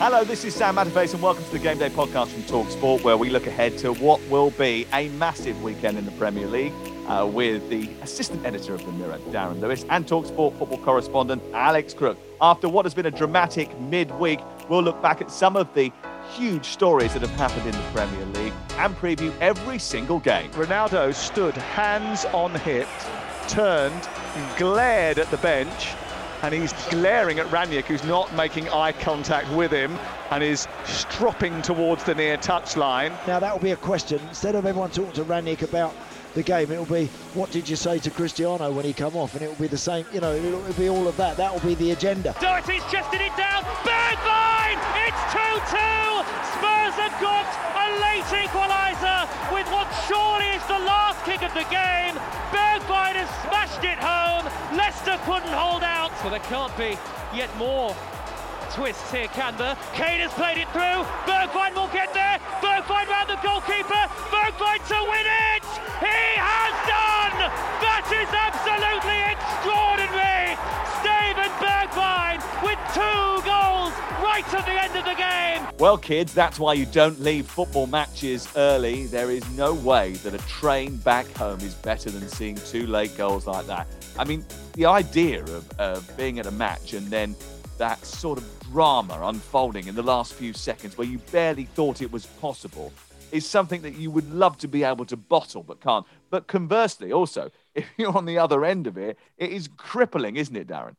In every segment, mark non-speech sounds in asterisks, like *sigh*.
Hello, this is Sam Matterface, and welcome to the Game Day podcast from Talk Sport, where we look ahead to what will be a massive weekend in the Premier League uh, with the assistant editor of the Mirror, Darren Lewis, and Talk Sport football correspondent Alex Crook. After what has been a dramatic midweek, we'll look back at some of the huge stories that have happened in the Premier League and preview every single game. Ronaldo stood hands on hip, turned, glared at the bench, and he's glaring at Rangnick, who's not making eye contact with him and is stropping towards the near touchline. Now that will be a question. Instead of everyone talking to Rangnick about the game, it will be what did you say to Cristiano when he come off, and it will be the same. You know, it'll, it'll be all of that. That will be the agenda. Doherty's chested it down. Bergwijn! It's 2-2. Spurs have got a late equaliser with what surely is the last kick of the game. Bergwijn has smashed it home. Leicester couldn't hold out. So there can't be yet more twists here, can there? Kane has played it through. Bergwijn will get there. Bergwijn round the goalkeeper. Bergwijn to win it. He has done. That is absolutely extraordinary. Steven Bergwijn with two goals right at the end of the game. Well, kids, that's why you don't leave football matches early. There is no way that a train back home is better than seeing two late goals like that. I mean, the idea of, of being at a match and then that sort of drama unfolding in the last few seconds where you barely thought it was possible is something that you would love to be able to bottle but can't. But conversely, also, *laughs* if you're on the other end of it, it is crippling, isn't it, Darren?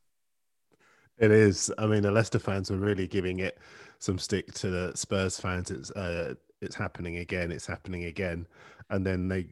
It is. I mean, the Leicester fans were really giving it some stick to the Spurs fans. It's uh, it's happening again. It's happening again. And then they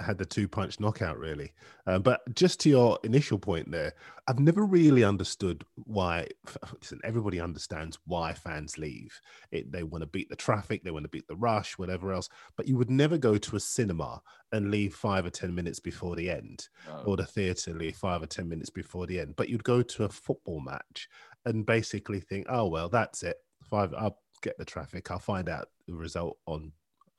had the two punch knockout, really. Uh, but just to your initial point there, I've never really understood why. *laughs* Listen, everybody understands why fans leave. It, they want to beat the traffic, they want to beat the rush, whatever else. But you would never go to a cinema and leave five or 10 minutes before the end, or the theatre leave five or 10 minutes before the end. But you'd go to a football match and basically think, oh, well, that's it. Five, I'll get the traffic. I'll find out the result on,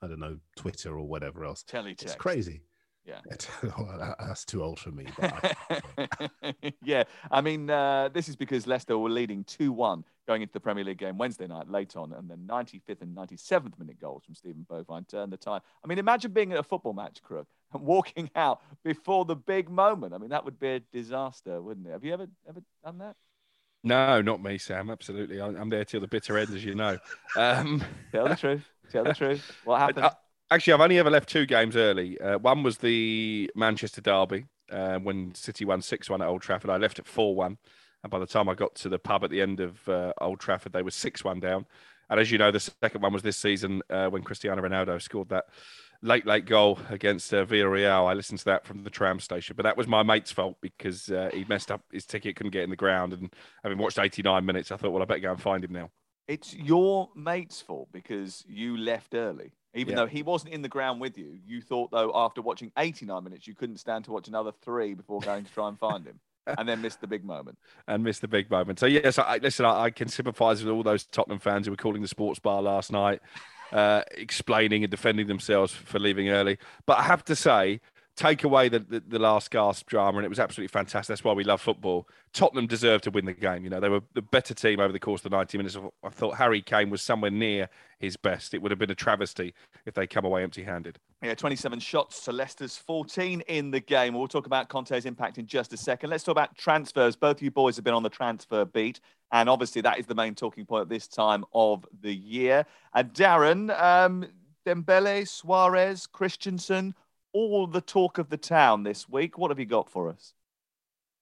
I don't know, Twitter or whatever else. Teletext. It's crazy. Yeah. *laughs* Well, that's too old for me. But I, *laughs* *laughs* yeah, I mean, uh, this is because Leicester were leading 2 1 going into the Premier League game Wednesday night late on, and then 95th and 97th minute goals from Steven Bergwijn turned the tide. I mean, imagine being at a football match, Crook, and walking out before the big moment. I mean, that would be a disaster, wouldn't it? Have you ever ever done that? No, not me, Sam. Absolutely. I- I'm there till the bitter end, as you know. Um, Tell the truth. Tell the truth. What happened? Uh, actually, I've only ever left two games early. Uh, one was the Manchester Derby uh, when City won 6 1 at Old Trafford. I left at 4 1. And by the time I got to the pub at the end of uh, Old Trafford, they were 6 1 down. And as you know, the second one was this season uh, when Cristiano Ronaldo scored that late, late goal against uh, Villarreal. I listened to that from the tram station, but that was my mate's fault because uh, he messed up his ticket, couldn't get in the ground. And having watched 89 minutes, I thought, well, I better go and find him now. It's your mate's fault because you left early. Even Yeah. though he wasn't in the ground with you, you thought though after watching 89 minutes you couldn't stand to watch another three before going to try and find him, *laughs* and then missed the big moment. and missed the big moment. So yes, I, listen, I, I can sympathise with all those Tottenham fans who were calling the sports bar last night, uh, explaining and defending themselves for leaving early. But I have to say, take away the, the, the last gasp drama, and it was absolutely fantastic. That's why we love football. Tottenham deserved to win the game. You know, they were the better team over the course of the 90 minutes. I thought Harry Kane was somewhere near his best. It would have been a travesty if they come away empty-handed. Yeah, 27 shots to Leicester's 14 in the game. We'll talk about Conte's impact in just a second. Let's talk about transfers. Both of you boys have been on the transfer beat, and obviously that is the main talking point at this time of the year. And Darren, um, Dembele, Suarez, Christensen, all the talk of the town this week. What have you got for us?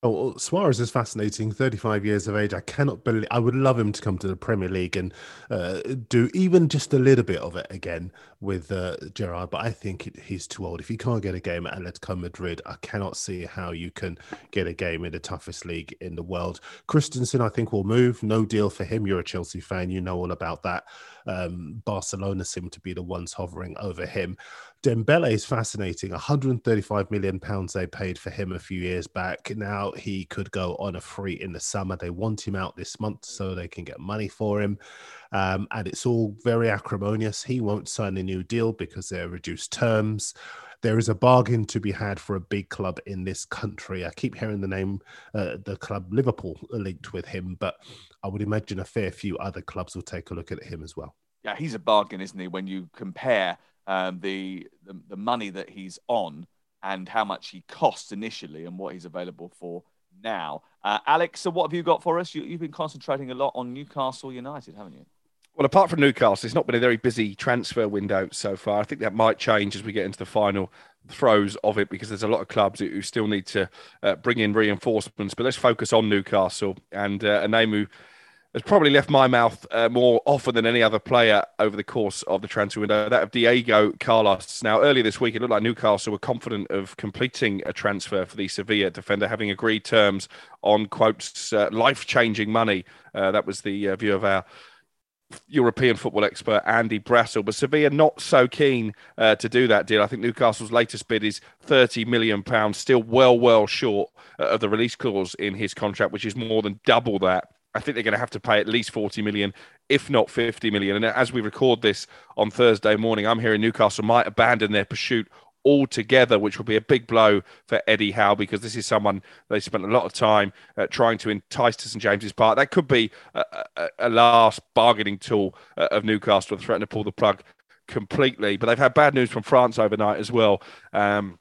Oh, Suarez is fascinating. 35 years of age. I cannot believe. I would love him to come to the Premier League and uh, do even just a little bit of it again with uh, Gerrard. But I think he's too old. If he can't get a game at Atletico Madrid, I cannot see how you can get a game in the toughest league in the world. Christensen, I think, will move. No deal for him. You're a Chelsea fan. You know all about that. Um, Barcelona seem to be the ones hovering over him. Dembele is fascinating. 135 million pounds they paid for him a few years back. Now he could go on a free in the summer. They want him out this month so they can get money for him. Um, and it's all very acrimonious. He won't sign a new deal because they're reduced terms. There is a bargain to be had for a big club in this country. I keep hearing the name, uh, the club Liverpool linked with him, but I would imagine a fair few other clubs will take a look at him as well. Yeah, he's a bargain, isn't he? When you compare um, the, the the money that he's on and how much he costs initially and what he's available for now. Uh, Alex, so what have you got for us? You, you've been concentrating a lot on Newcastle United, haven't you? Well, apart from Newcastle, it's not been a very busy transfer window so far. I think that might change as we get into the final throes of it because there's a lot of clubs who still need to uh, bring in reinforcements. But let's focus on Newcastle and uh, a name who has probably left my mouth uh, more often than any other player over the course of the transfer window. That of Diego Carlos. Now, earlier this week, it looked like Newcastle were confident of completing a transfer for the Sevilla defender, having agreed terms on quotes uh, life-changing money. Uh, that was the uh, view of our European football expert Andy Brassell, but Sevilla not so keen uh, to do that deal. I think Newcastle's latest bid is thirty million pounds, still well, well short uh, of the release clause in his contract, which is more than double that I think they're going to have to pay at least 40 million, if not 50 million. And as we record this on Thursday morning, I'm hearing Newcastle might abandon their pursuit altogether, which will be a big blow for Eddie Howe because this is someone they spent a lot of time uh, trying to entice to St James's Park. That could be a, a, a last bargaining tool uh, of Newcastle threatening to pull the plug completely. But they've had bad news from France overnight as well. Um,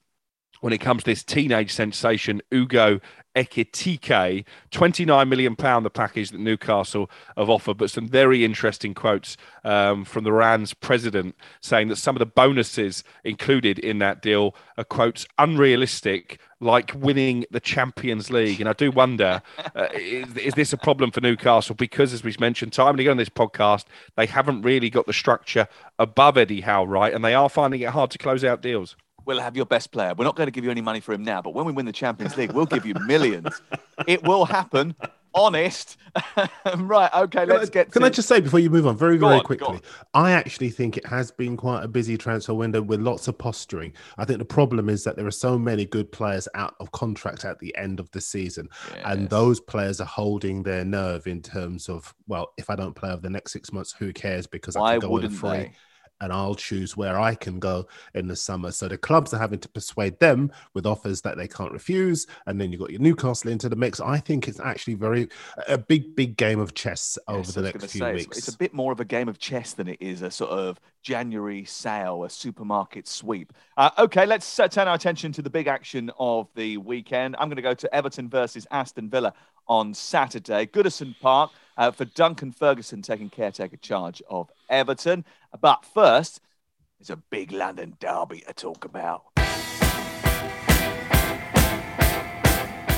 when it comes to this teenage sensation, Ugo Ekitike, 29 million pound the package that Newcastle have offered, but some very interesting quotes um, from the Rennes president saying that some of the bonuses included in that deal are quotes unrealistic, like winning the Champions League. And I do wonder, uh, is, is, this a problem for Newcastle? Because as we've mentioned time and again on this podcast, they haven't really got the structure above Eddie Howe right, and they are finding it hard to close out deals we'll have your best player. We're not going to give you any money for him now, but when we win the Champions League, we'll give you millions. *laughs* it will happen. Honest. *laughs* right. Okay. Let's I, get. Can to... I just say before you move on, very, very on, quickly? I actually think it has been quite a busy transfer window with lots of posturing. I think the problem is that there are so many good players out of contract at the end of the season, yes. and those players are holding their nerve in terms of, well, if I don't play over the next six months, who cares? Because Why I can go in free. They? And I'll choose where I can go in the summer. So the clubs are having to persuade them with offers that they can't refuse, and then you've got your Newcastle into the mix. I think it's actually very a big, big game of chess over yes, the next few say, weeks. It's, it's, a bit more of a game of chess than it is a sort of January sale, a supermarket sweep. Uh, okay, let's uh, turn our attention to the big action of the weekend. I'm going to go to Everton versus Aston Villa on Saturday, Goodison Park uh, for Duncan Ferguson taking caretaker charge of Everton. But first, there's a big London derby to talk about.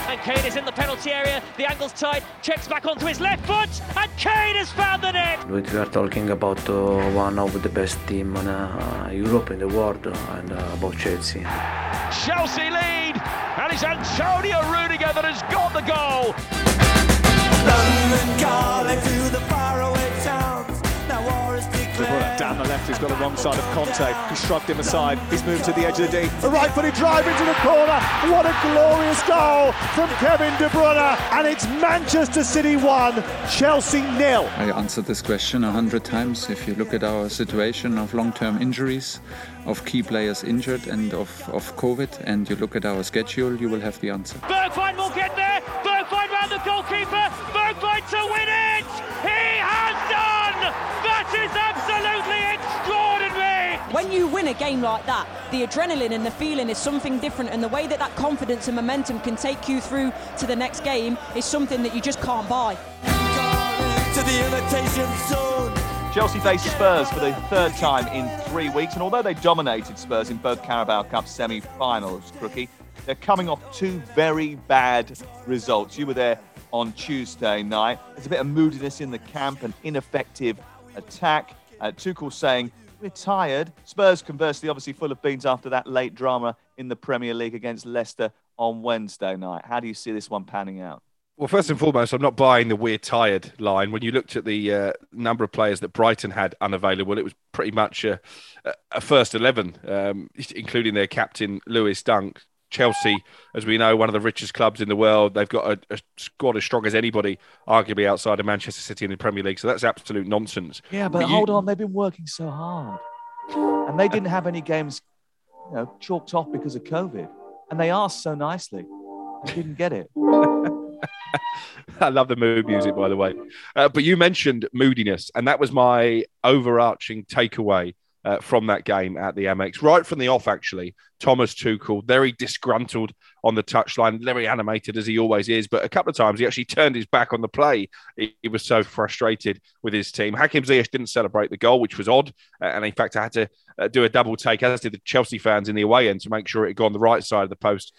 And Kane is in the penalty area. The angle's tight. Checks back onto his left foot, and Kane has found the net. We are talking about uh, one of the best team in uh, Europe in the world, and uh, about Chelsea. Chelsea lead, and it's Antonio Rudiger that has got the goal. London calling to the is declared. Down the left, he's got the wrong side of Kanté. He shrugged him aside. He's moved to the edge of the D. A right footed drive into the corner. What a glorious goal from Kevin De Bruyne. And it's Manchester City 1, Chelsea nil. I answered this question a hundred times. If you look at our situation of long term injuries, of key players injured, and of, of COVID, and you look at our schedule, you will have the answer. Bergwijn will get there. Bergwijn round the goalkeeper. Bergwijn to win it. He has done. That is absolutely extraordinary. When you win a a game like that, the adrenaline and the feeling is something different, and the way that that confidence and momentum can take you through to the next game is something that you just can't buy. To the imitation zone. Chelsea face Spurs for the third time in three weeks, and although they dominated Spurs in both Carabao Cup semi-finals, Crookie, they're coming off two very bad results. You were there on Tuesday night. There's a bit of moodiness in the camp, an ineffective attack. Uh, Tuchel saying, we're tired. Spurs, conversely, obviously full of beans after that late drama in the Premier League against Leicester on Wednesday night. How do you see this one panning out? Well, first and foremost, I'm not buying the we're tired line. When you looked at the uh, number of players that Brighton had unavailable, it was pretty much a, a first 11, um, including their captain, Lewis Dunk. Chelsea, as we know, one of the richest clubs in the world. They've got a, a, squad as strong as anybody, arguably outside of Manchester City in the Premier League. So that's absolute nonsense. Yeah, but, but hold you... on, they've been working so hard, and they didn't have any games, you know, chalked off because of COVID, and they asked so nicely, and didn't get it. *laughs* I love the mood music, by the way. Uh, but you mentioned moodiness, and that was my overarching takeaway uh, from that game at the Amex. Right from the off, actually, Thomas Tuchel, very disgruntled on the touchline, very animated as he always is. But a couple of times he actually turned his back on the play. He, he was so frustrated with his team. Hakim Ziyech didn't celebrate the goal, which was odd. Uh, and in fact, I had to uh, do a double take, as did the Chelsea fans in the away end, to make sure it had gone the right side of the post,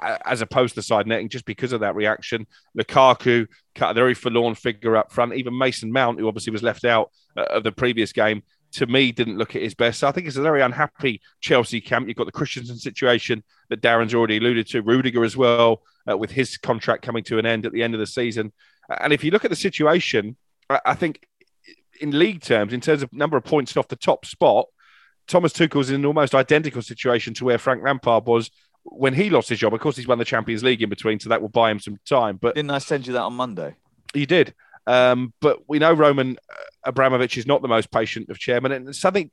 uh, as opposed to side netting, just because of that reaction. Lukaku cut a very forlorn figure up front. Even Mason Mount, who obviously was left out uh, of the previous game, to me, didn't look at his best. So I think it's a very unhappy Chelsea camp. You've got the Christensen situation that Darren's already alluded to, Rudiger as well, uh, with his contract coming to an end at the end of the season. And if you look at the situation, I, I think in league terms, in terms of number of points off the top spot, Thomas Tuchel's in an almost identical situation to where Frank Lampard was when he lost his job. Of course, he's won the Champions League in between, so that will buy him some time. But didn't I send you that on Monday? You did. Um, but we know Roman Abramovich is not the most patient of chairmen, and something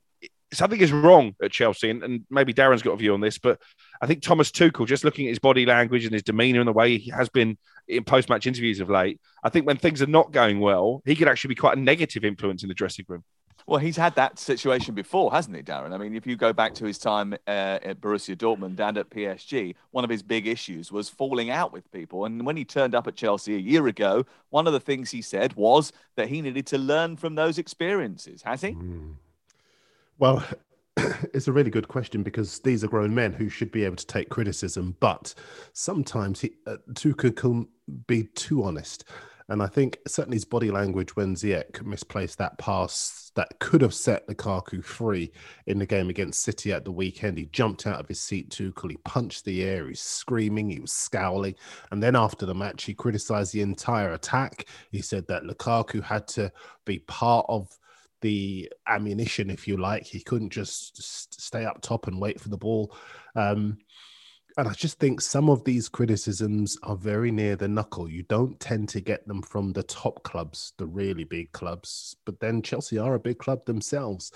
something is wrong at Chelsea. And, and, maybe Darren's got a view on this, but I think Thomas Tuchel, just looking at his body language and his demeanour and the way he has been in post-match interviews of late, I think when things are not going well, he could actually be quite a negative influence in the dressing room. Well, he's had that situation before, hasn't he, Darren? I mean, if you go back to his time uh, at Borussia Dortmund and at PSG, one of his big issues was falling out with people. And when he turned up at Chelsea a year ago, one of the things he said was that he needed to learn from those experiences. Has he? Mm. Well, *coughs* it's a really good question because these are grown men who should be able to take criticism, but sometimes he, uh, Tuchel can be too honest. And I think certainly his body language when Ziyech misplaced that pass that could have set Lukaku free in the game against City at the weekend. He jumped out of his seat too cool. He punched the air. He's screaming. He was scowling. And then after the match, he criticized the entire attack. He said that Lukaku had to be part of the ammunition, if you like. He couldn't just stay up top and wait for the ball. Um, and I just think some of these criticisms are very near the knuckle. You don't tend to get them from the top clubs, the really big clubs. But then Chelsea are a big club themselves.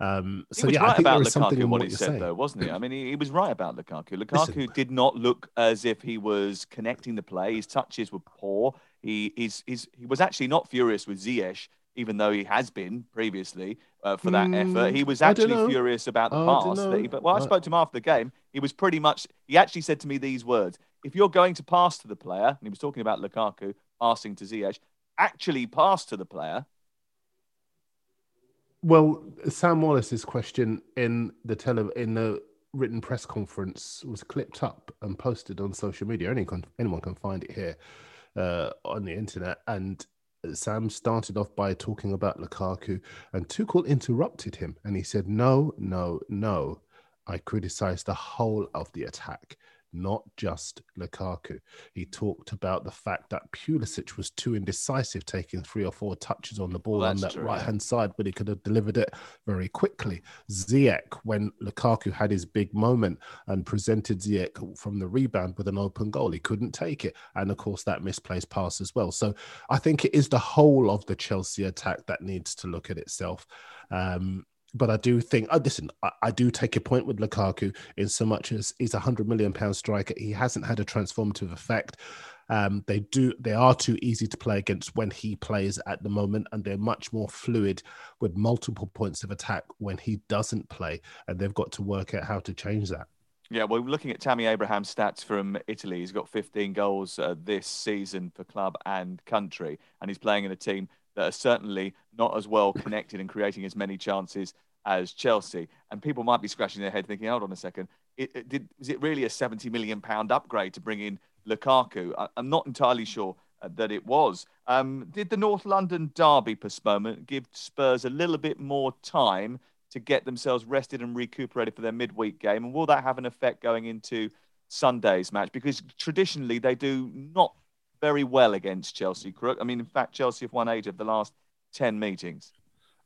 Um, so yeah, right I think about there is something in what, what he said, saying. though, wasn't he? I mean, he, he, was right about Lukaku. Lukaku Listen. did not look as if he was connecting the play. His touches were poor. He he's, he's, he was actually not furious with Ziyech even though he has been previously uh, for that mm, effort. He was actually furious about the I pass. That he, but well, I spoke to him after the game. He was pretty much. He actually said to me these words: "If you're going to pass to the player," and he was talking about Lukaku passing to Ziyech, actually pass to the player. Well, Sam Wallace's question in the tele in the written press conference was clipped up and posted on social media. Anyone, anyone can find it here uh, on the internet, and Sam started off by talking about Lukaku, and Tuchel interrupted him and he said, No, no, no. I criticized the whole of the attack not just Lukaku. He talked about the fact that Pulisic was too indecisive, taking three or four touches on the ball well, on that right hand side, but he could have delivered it very quickly. Ziyech, when Lukaku had his big moment and presented Ziyech from the rebound with an open goal, he couldn't take it. And of course, that misplaced pass as well. So I think it is the whole of the Chelsea attack that needs to look at itself. Um, but I do think, oh, listen, I, I, do take a point with Lukaku in so much as he's a hundred million pound striker. He hasn't had a transformative effect. Um, they do they are too easy to play against when he plays at the moment, and they're much more fluid with multiple points of attack when he doesn't play, and they've got to work out how to change that. Yeah, well, looking at Tammy Abraham's stats from Italy, he's got 15 goals uh, this season for club and country, and he's playing in a team that are certainly not as well connected and creating as many chances as Chelsea. And people might be scratching their head thinking, hold on a second, it, it did, was it really a 70 million pound upgrade to bring in Lukaku? I, am not entirely sure uh, that it was. Um, did the North London derby postponement give Spurs a little bit more time to get themselves rested and recuperated for their midweek game? And will that have an effect going into Sunday's match? Because traditionally they do not very well against Chelsea, Crook. I mean, in fact, Chelsea have won eight of the last 10 meetings.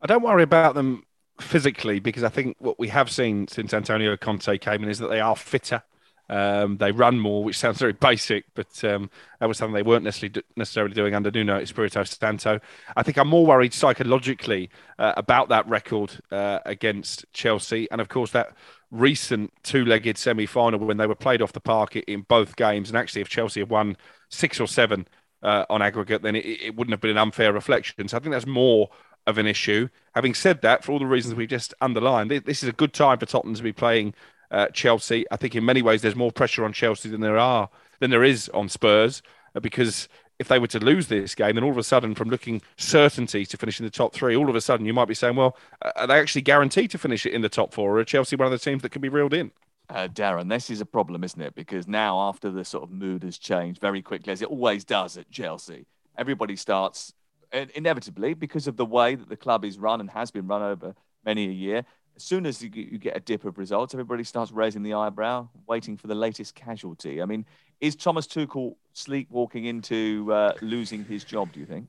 I don't worry about them physically because I think what we have seen since Antonio Conte came in is that they are fitter. Um, they run more, which sounds very basic, but um, that was something they weren't necessarily, necessarily doing under Nuno Espirito Santo. I think I'm more worried psychologically uh, about that record uh, against Chelsea, and of course that recent two-legged semi-final when they were played off the park in both games. And actually, if Chelsea had won six or seven uh, on aggregate, then it, it wouldn't have been an unfair reflection. So I think that's more of an issue. Having said that, for all the reasons we've just underlined, this is a good time for Tottenham to be playing uh, Chelsea. I think in many ways there's more pressure on Chelsea than there are than there is on Spurs uh, because if they were to lose this game, then all of a sudden, from looking certainty to finishing the top three, all of a sudden you might be saying, well, uh, are they actually guaranteed to finish it in the top four, or are Chelsea one of the teams that can be reeled in? Uh, Darren, this is a problem, isn't it? Because now, after the sort of mood has changed very quickly, as it always does at Chelsea, everybody starts inevitably because of the way that the club is run and has been run over many a year as soon as you, you get a dip of results, everybody starts raising the eyebrow, waiting for the latest casualty. I mean, is Thomas Tuchel sleepwalking into uh, losing his job? Do you think?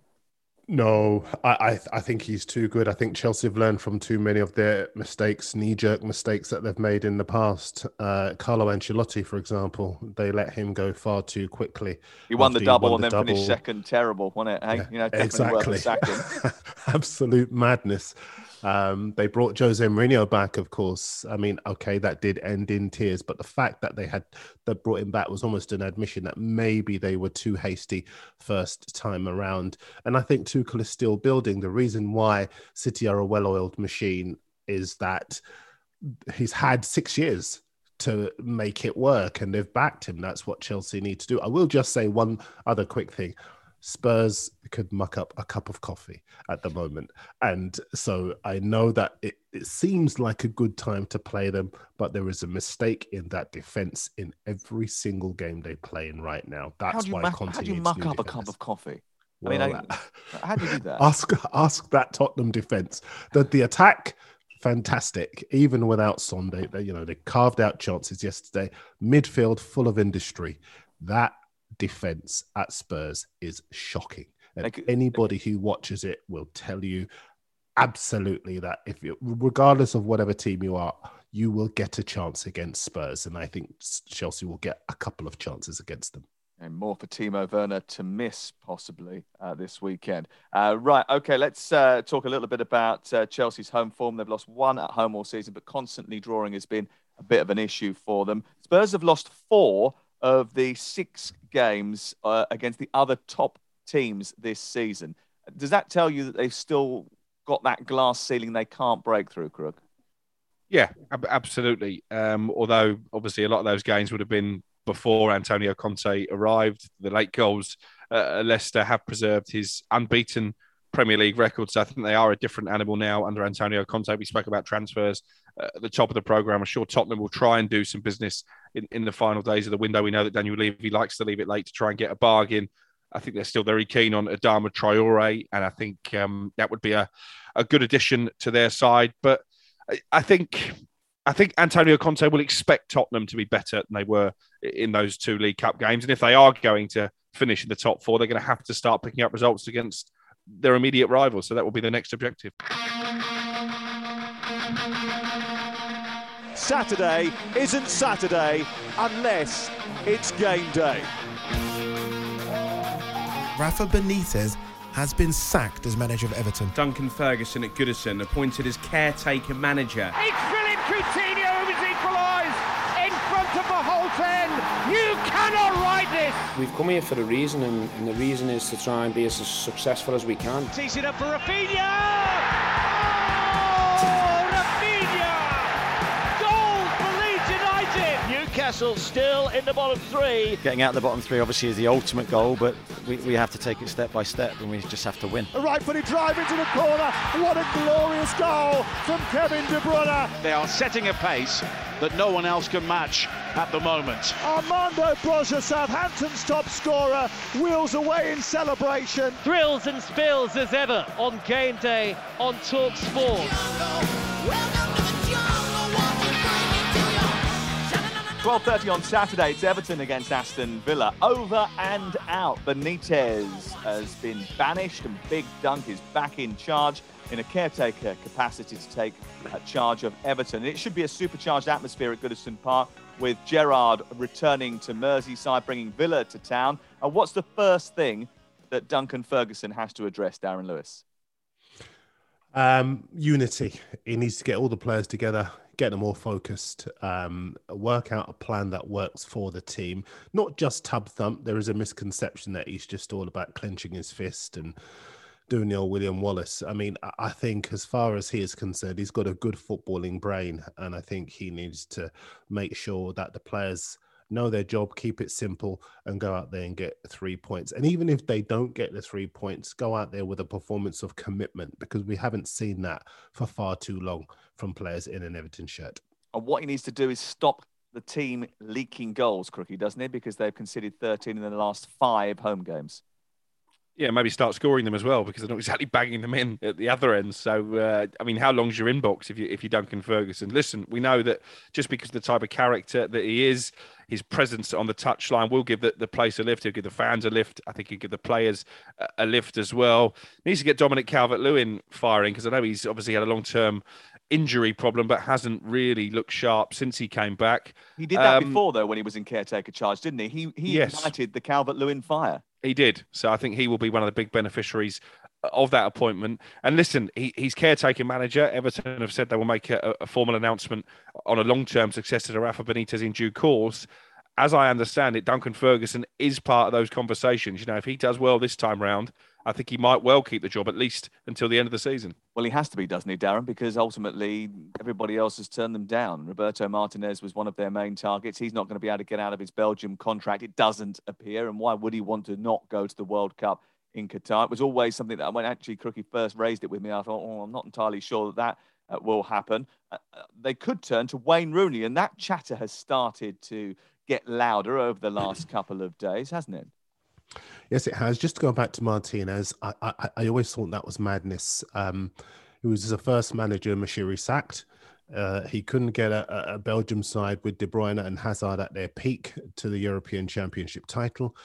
No, I, I, I think he's too good. I think Chelsea have learned from too many of their mistakes, knee jerk mistakes that they've made in the past. Uh, Carlo Ancelotti, for example, they let him go far too quickly. He won the double won and the then double. finished second. Terrible, wasn't it? Hey, yeah, you know, exactly. *laughs* Absolute madness. Um, they brought Jose Mourinho back, of course. I mean, okay, that did end in tears, but the fact that they had that brought him back was almost an admission that maybe they were too hasty first time around. And I think Tuchel is still building. The reason why City are a well-oiled machine is that he's had six years to make it work and they've backed him. That's what Chelsea need to do. I will just say one other quick thing. Spurs could muck up a cup of coffee at the moment. And so I know that it, it seems like a good time to play them, but there is a mistake in that defense in every single game they play in right now. That's why muck, How do you muck up a cup of coffee? Well, I mean, I, *laughs* how do you do that? Ask ask that Tottenham defense. That the attack fantastic even without Son. They, they, you know they carved out chances yesterday. Midfield full of industry. That defense at Spurs is shocking. And anybody who watches it will tell you absolutely that if you, regardless of whatever team you are, you will get a chance against Spurs. And I think Chelsea will get a couple of chances against them. And more for Timo Werner to miss possibly uh, this weekend. Uh, right, okay, let's uh, talk a little bit about uh, Chelsea's home form. They've lost one at home all season, but constantly drawing has been a bit of an issue for them. Spurs have lost four of the six games uh, against the other top teams this season. Does that tell you that they've still got that glass ceiling they can't break through, Crook? Yeah, ab- absolutely. Um, although obviously a lot of those games would have been before Antonio Conte arrived. The late goals, uh, Leicester have preserved his unbeaten Premier League records. I think they are a different animal now under Antonio Conte. We spoke about transfers uh, at the top of the program. I'm sure Tottenham will try and do some business in, in the final days of the window. We know that Daniel Levy likes to leave it late to try and get a bargain. I think they're still very keen on Adama Traore, and I think um, that would be a, a good addition to their side. But I, I think I think Antonio Conte will expect Tottenham to be better than they were in those two League Cup games, and if they are going to finish in the top four, they're going to have to start picking up results against their immediate rivals. So that will be the next objective. Saturday isn't Saturday unless it's game day. Rafa Benitez has been sacked as manager of Everton. Duncan Ferguson at Goodison appointed as caretaker manager. It's Philip Coutinho has equalised in front of the Holte End. You cannot write this this. We've come here for a reason, and, and the reason is to try and be as successful as we can. Tees it up for Rafinha! Newcastle still in the bottom three. Getting out of the bottom three obviously is the ultimate goal, but we, we have to take it step by step and we just have to win. A right footed drive into the corner. What a glorious goal from Kevin De Bruyne. They are setting a pace that no one else can match at the moment. Armando Broja, Southampton's top scorer, wheels away in celebration. Thrills and spills as ever on game day on Talk Sport. 12.30 on Saturday, it's Everton against Aston Villa. Over and out. Benitez has been banished and Big Dunk is back in charge in a caretaker capacity to take charge of Everton. And It should be a supercharged atmosphere at Goodison Park with Gerrard returning to Merseyside, bringing Villa to town. And what's the first thing that Duncan Ferguson has to address, Darren Lewis? Um, unity. He needs to get all the players together, get them all focused, um, work out a plan that works for the team. Not just tub thump. There is a misconception that he's just all about clenching his fist and doing the old William Wallace. I mean, I think as far as he is concerned, he's got a good footballing brain, and I think he needs to make sure that the players know their job, keep it simple, and go out there and get three points. And even if they don't get the three points, go out there with a performance of commitment because we haven't seen that for far too long from players in an Everton shirt. And what he needs to do is stop the team leaking goals, Crookie, doesn't he? Because they've conceded 13 in the last five home games. Yeah, maybe start scoring them as well because they're not *laughs* exactly banging them in at the other end. So, uh, I mean, how long's your inbox if you if you Duncan Ferguson? Listen, we know that just because of the type of character that he is, his presence on the touchline will give the, the place a lift. He'll give the fans a lift. I think he'll give the players a, a lift as well. He needs to get Dominic Calvert-Lewin firing because I know he's obviously had a long term injury problem, but hasn't really looked sharp since he came back. He did that Um, before, though, when he was in caretaker charge, didn't he? He he Yes. ignited the Calvert Lewin fire. He did. So I think he will be one of the big beneficiaries uh, of that appointment. And listen, he, he's caretaker manager. Everton have said they will make a, a formal announcement on a long term successor to Rafa Benitez in due course. As I understand it, Duncan Ferguson is part of those conversations. You know, if he does well this time round, I think he might well keep the job at least until the end of the season. Well, he has to be, doesn't he, Darren? Because ultimately, everybody else has turned them down. Roberto Martinez was one of their main targets. He's not going to be able to get out of his Belgium contract. It doesn't appear. And why would he want to not go to the World Cup in Qatar? It was always something that when actually Crookie first raised it with me, I thought, oh, I'm not entirely sure that that uh, will happen. Uh, uh, they could turn to Wayne Rooney, and that chatter has started to get louder over the last couple of days, hasn't it? Yes, it has. Just to go back to Martinez, I, I, I always thought that was madness. Um, he was the first manager Moshiri sacked. Uh, he couldn't get a, a Belgium side with De Bruyne and Hazard at their peak to the European Championship title.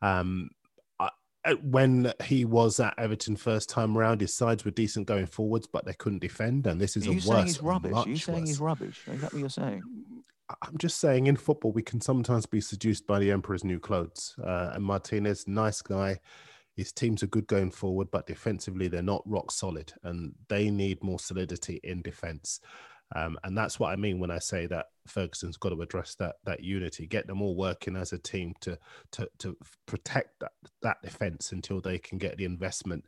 Um, I, uh, when he was at Everton first time around, his sides were decent going forwards, but they couldn't defend. And this is Are a you saying he's rubbish? Are you saying worse. he's rubbish? Is that what you're saying? I'm just saying, in football, we can sometimes be seduced by the emperor's new clothes. Uh, and Martinez, nice guy. His teams are good going forward, but defensively, they're not rock solid, and they need more solidity in defense. Um, and that's what I mean when I say that Ferguson's got to address that that unity, get them all working as a team to to to protect that that defense until they can get the investment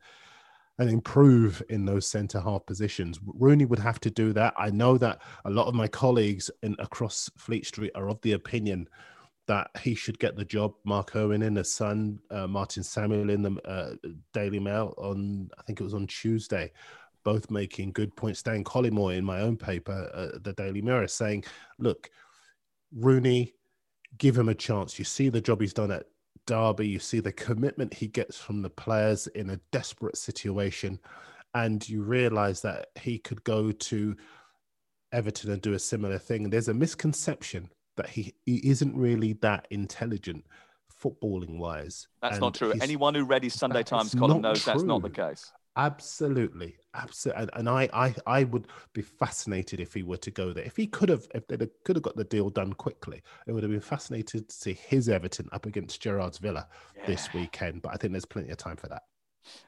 and improve in those centre half positions. Rooney would have to do that. I know that a lot of my colleagues in across Fleet Street are of the opinion that he should get the job. Mark Owen in the Sun, uh, Martin Samuel in the uh, Daily Mail on I think it was on Tuesday, both making good points. Stan Collymore in my own paper, uh, the Daily Mirror, saying, "Look, Rooney, give him a chance. You see the job he's done at Derby. You see the commitment he gets from the players in a desperate situation, and you realise that he could go to Everton and do a similar thing. And there's a misconception that he, he isn't really that intelligent footballing wise. That's And not true. Anyone who read his Sunday Times column knows that's not the case. Absolutely, absolutely, and, and I, I, I would be fascinated if he were to go there. If he could have, if they could have got the deal done quickly, it would have been fascinated to see his Everton up against Gerrard's Villa this weekend. But I think there's plenty of time for that.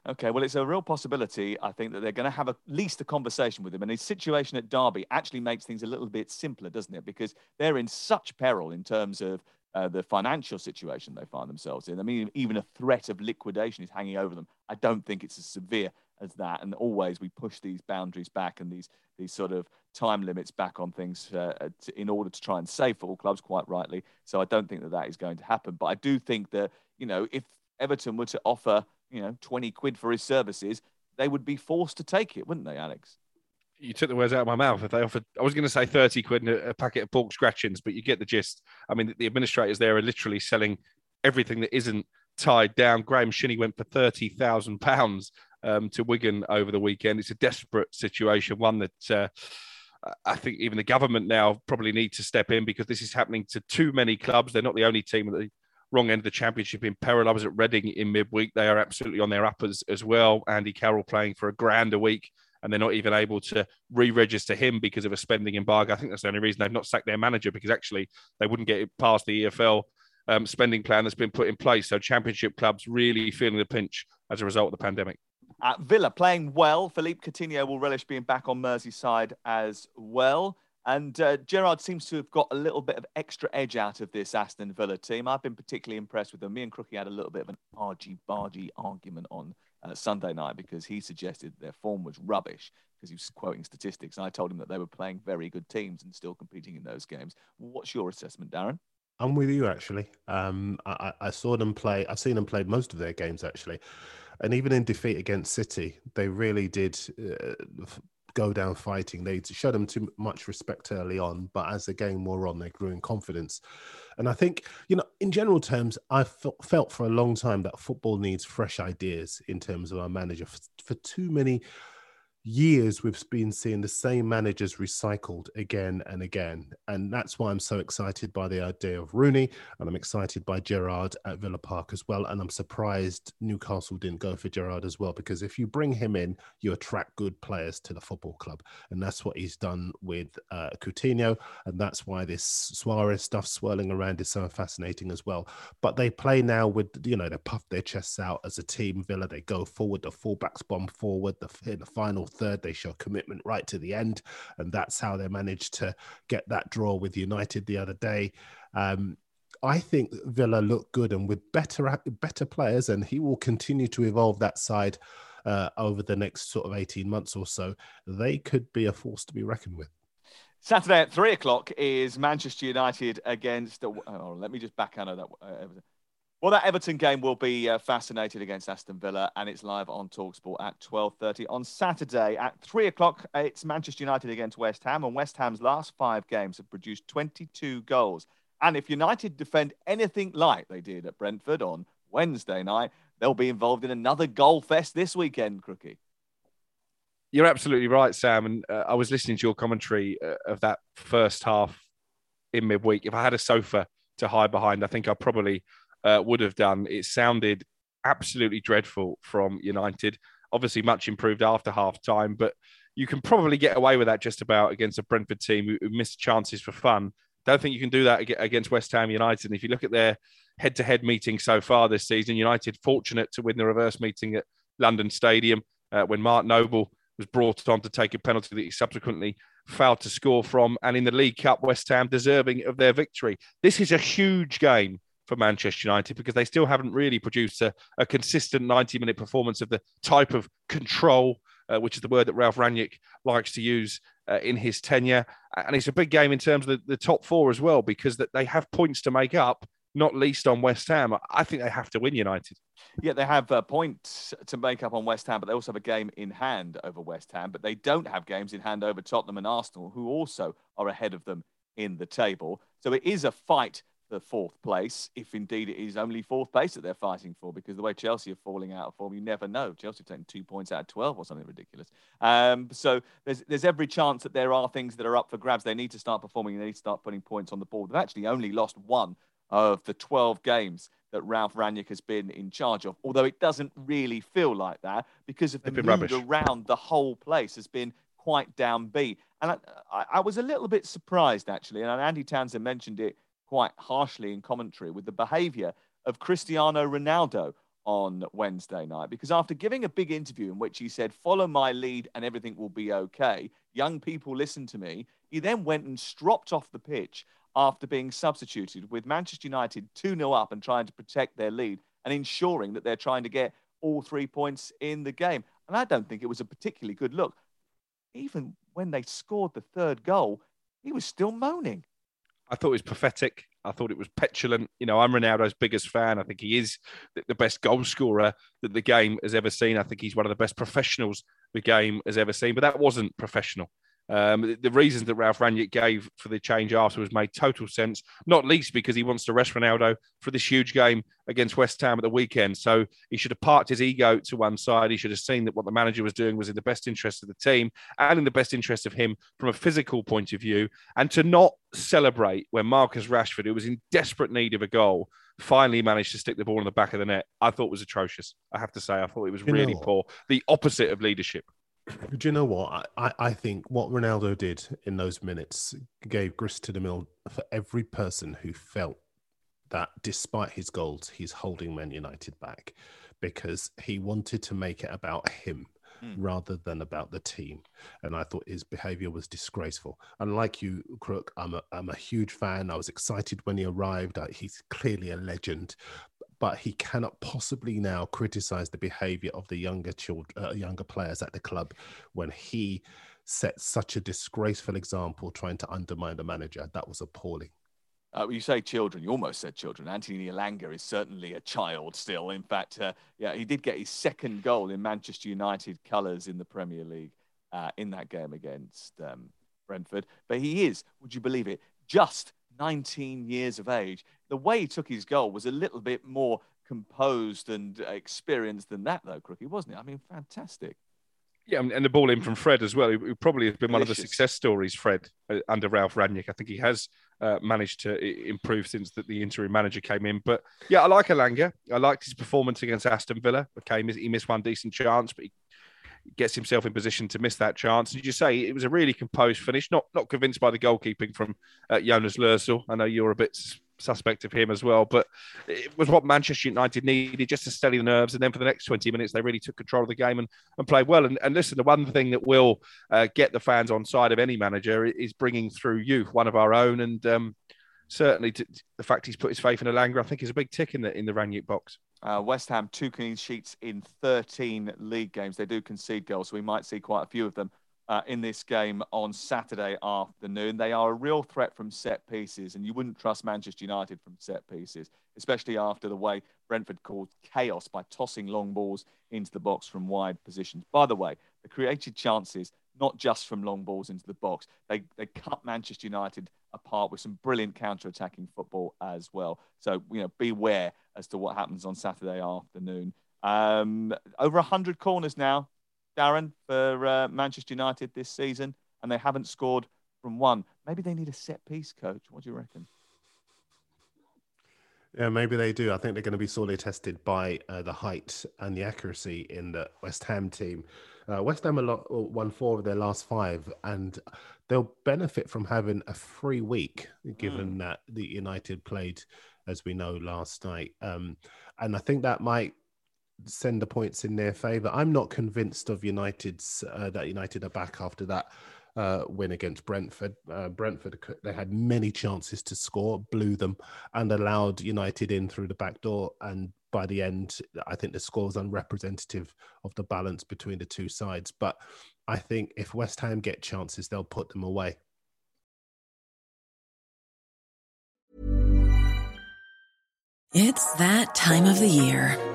Okay, well, it's a real possibility. I think that they're going to have at least a conversation with him. And his situation at Derby actually makes things a little bit simpler, doesn't it? Because they're in such peril in terms of uh, the financial situation they find themselves in. I mean, even a threat of liquidation is hanging over them. I don't think it's as severe as that. And always we push these boundaries back and these these sort of time limits back on things uh, uh to, in order to try and save football clubs, quite rightly. So I don't think that that is going to happen. But I do think that you know if Everton were to offer you know 20 quid for his services, they would be forced to take it, wouldn't they, Alex? You took the words out of my mouth. If they offered, I was going to say 30 quid and a, a packet of pork scratchings, but you get the gist. I mean, the administrators there are literally selling everything that isn't tied down. Graeme Shinnie went for £30,000 um, to Wigan over the weekend. It's a desperate situation, one that uh, I think even the government now probably need to step in because this is happening to too many clubs. They're not the only team at the wrong end of the championship in peril. I was at Reading in midweek. They are absolutely on their uppers as well. Andy Carroll playing for a grand a week and they're not even able to re-register him because of a spending embargo. I think that's the only reason they've not sacked their manager because actually they wouldn't get it past the EFL um, spending plan that's been put in place. So championship clubs really feeling the pinch as a result of the pandemic. At Villa playing well, Philippe Coutinho will relish being back on Merseyside as well. And uh, Gerrard seems to have got a little bit of extra edge out of this Aston Villa team. I've been particularly impressed with them. Me and Crookie had a little bit of an argy bargy argument on uh, Sunday night because he suggested their form was rubbish because he was quoting statistics. And I told him that they were playing very good teams and still competing in those games. What's your assessment, Darren? I'm with you actually. Um, I, I, saw them play. I've seen them play most of their games actually, and even in defeat against City, they really did uh, go down fighting. They showed them too much respect early on, but as the game wore on, they grew in confidence. And I think, you know, in general terms, I've felt for a long time that football needs fresh ideas in terms of our manager. For, for too many years we've been seeing the same managers recycled again and again. And that's why I'm so excited by the idea of Rooney. And I'm excited by Gerrard at Villa Park as well. And I'm surprised Newcastle didn't go for Gerrard as well, because if you bring him in, you attract good players to the football club. And that's what he's done with uh, Coutinho. And that's why this Suarez stuff swirling around is so fascinating as well. But they play now with, you know, they puff their chests out as a team. Villa, they go forward, the fullbacks bomb forward, the, in the final third. They show commitment right to the end, and that's how they managed to get that draw with United the other day. Um, I think Villa look good, and with better better players, and he will continue to evolve that side uh, over the next sort of eighteen months or so. They could be a force to be reckoned with. Saturday at three o'clock is Manchester United against. Oh, let me just back out of that. Well, that Everton game will be uh, fascinated against Aston Villa, and it's live on Talksport at 12.30. On Saturday at 3 o'clock, it's Manchester United against West Ham, and West Ham's last five games have produced 22 goals. And if United defend anything like they did at Brentford on Wednesday night, they'll be involved in another goal fest this weekend, Crookie. You're absolutely right, Sam. And uh, I was listening to your commentary uh, of that first half in midweek. If I had a sofa to hide behind, I think I probably – uh, would have done. It sounded absolutely dreadful from United. Obviously, much improved after half time, but you can probably get away with that just about against a Brentford team who, missed chances for fun. Don't think you can do that against West Ham United. And if you look at their head to head meeting so far this season, United fortunate to win the reverse meeting at London Stadium uh, when Mark Noble was brought on to take a penalty that he subsequently failed to score from. And in the League Cup, West Ham deserving of their victory. This is a huge game for Manchester United because they still haven't really produced a, a consistent 90 minute performance of the type of control, uh, which is the word that Ralf Rangnick likes to use uh, in his tenure. And it's a big game in terms of the, the top four as well because that they have points to make up. Not least on West Ham. I think they have to win United. Yeah, they have uh, points to make up on West Ham, but they also have a game in hand over West Ham. But they don't have games in hand over Tottenham and Arsenal, who also are ahead of them in the table. So it is a fight the fourth place, if indeed it is only fourth place that they're fighting for, because the way Chelsea are falling out of form, you never know. Chelsea are taking two points out of 12 or something ridiculous. Um, so there's, there's every chance that there are things that are up for grabs. They need to start performing, they need to start putting points on the board. They've actually only lost one of the 12 games that Ralf Rangnick has been in charge of, although it doesn't really feel like that because of the mood rubbish. around the whole place has been quite downbeat. And I, I, I was a little bit surprised, actually, and Andy Townsend mentioned it quite harshly in commentary with the behavior of Cristiano Ronaldo on Wednesday night. Because after giving a big interview in which he said, Follow my lead and everything will be okay, young people listen to me, he then went and stropped off the pitch after being substituted, with Manchester United 2 0 up and trying to protect their lead and ensuring that they're trying to get all three points in the game. And I don't think it was a particularly good look. Even when they scored the third goal, he was still moaning. I thought it was pathetic. I thought it was petulant. You know, I'm Ronaldo's biggest fan. I think he is the best goal scorer that the game has ever seen. I think he's one of the best professionals the game has ever seen. But that wasn't professional. Um, the, the, reasons that Ralf Rangnick gave for the change afterwards made total sense, not least because he wants to rest Ronaldo for this huge game against West Ham at the weekend. So he should have parked his ego to one side. He should have seen that what the manager was doing was in the best interest of the team and in the best interest of him from a physical point of view. And to not celebrate when Marcus Rashford, who was in desperate need of a goal, finally managed to stick the ball in the back of the net, I thought was atrocious. I have to say, I thought it was you really poor. The opposite of leadership. Do you know what? I, I think what Ronaldo did in those minutes gave grist to the mill for every person who felt that despite his goals, he's holding Man United back because he wanted to make it about him mm. rather than about the team. And I thought his behavior was disgraceful. And like you, Crook, I'm a, I'm a huge fan. I was excited when he arrived. He's clearly a legend but he cannot possibly now criticize the behavior of the younger children, uh, younger players at the club when he set such a disgraceful example trying to undermine the manager. That was appalling. Uh, you say children, you almost said children. Anthony Elanga is certainly a child still. In fact, uh, yeah, he did get his second goal in Manchester United colours in the Premier League uh, in that game against um, Brentford. But he is, would you believe it, just 19 years of age. The way he took his goal was a little bit more composed and experienced than that, though, Crookie, wasn't it? I mean, fantastic. Yeah, and the ball in from Fred as well, who probably has been Delicious. one of the success stories, Fred, uh, under Ralf Rangnick. I think he has uh, managed to improve since that the interim manager came in. But yeah, I like Elanga. I liked his performance against Aston Villa. Okay, he missed one decent chance, but he gets himself in position to miss that chance. Did you say it was a really composed finish? Not not convinced by the goalkeeping from uh, Jonas Lössl. I know you're a bit suspect of him as well, but it was what Manchester United needed just to steady the nerves. And then for the next 20 minutes, they really took control of the game and, and played well. And, and listen, the one thing that will uh, get the fans on side of any manager is bringing through youth, one of our own. And um, certainly to, the fact he's put his faith in Elanga, I think, is a big tick in the in the Rangnick box. Uh, West Ham two clean sheets in 13 league games. They do concede goals, so we might see quite a few of them uh, in this game on Saturday afternoon. They are a real threat from set pieces, and you wouldn't trust Manchester United from set pieces, especially after the way Brentford caused chaos by tossing long balls into the box from wide positions. By the way, the created chances not just from long balls into the box. They they cut Manchester United apart with some brilliant counter-attacking football as well. So you know, beware as to what happens on Saturday afternoon. Um, over hundred corners now, Darren, for uh, Manchester United this season, and they haven't scored from one. Maybe they need a set piece coach. What do you reckon? Yeah, maybe they do. I think they're going to be sorely tested by uh, the height and the accuracy in the West Ham team. Uh, West Ham a lot, won four of their last five, and they'll benefit from having a free week, given mm. that the United played, as we know, last night. Um, and I think that might send the points in their favour. I'm not convinced of United's uh, that United are back after that uh, win against Brentford. Uh, Brentford they had many chances to score, blew them, and allowed United in through the back door. And by the end, I think the score was unrepresentative of the balance between the two sides. But I think if West Ham get chances, they'll put them away. It's that time of the year.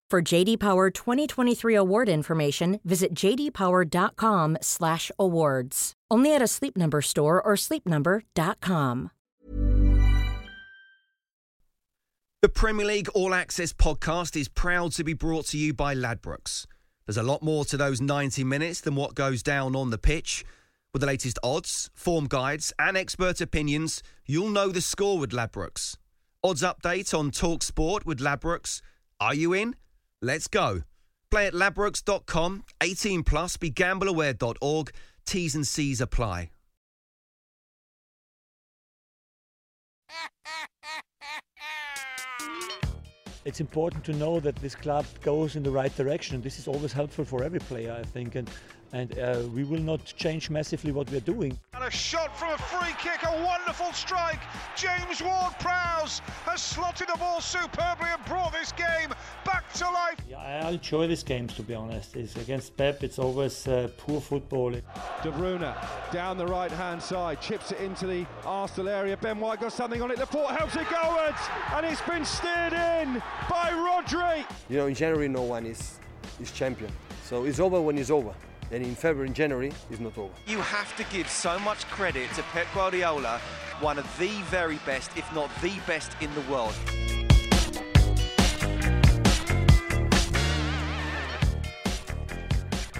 For JD Power 2023 award information, visit jdpower.com/awards. Only at a Sleep Number store or sleepnumber.com. The Premier League All Access podcast is proud to be brought to you by Ladbrokes. There's a lot more to those 90 minutes than what goes down on the pitch. With the latest odds, form guides, and expert opinions, you'll know the score with Ladbrokes. Odds update on Talk Sport with Ladbrokes. Are you in? Let's go. Play at ladbrokes.com, 18 plus, begambleaware.org. T's and C's apply. it's important to know that this club goes in the right direction. This is always helpful for every player, I think, and and uh, we will not change massively what we're doing. And a shot from a free kick, a wonderful strike. James Ward-Prowse has slotted the ball superbly and brought this game back to life. Yeah, I enjoy these games to be honest. It's against Pep. It's always uh, poor football. De Bruyne down the right-hand side, chips it into the Arsenal area. Ben White got something on it. Laporte helps it gowards, and it's been steered in by Rodri. You know, in January, no one is is champion. So it's over when it's over and in February and January is not over. You have to give so much credit to Pep Guardiola, one of the very best, if not the best in the world.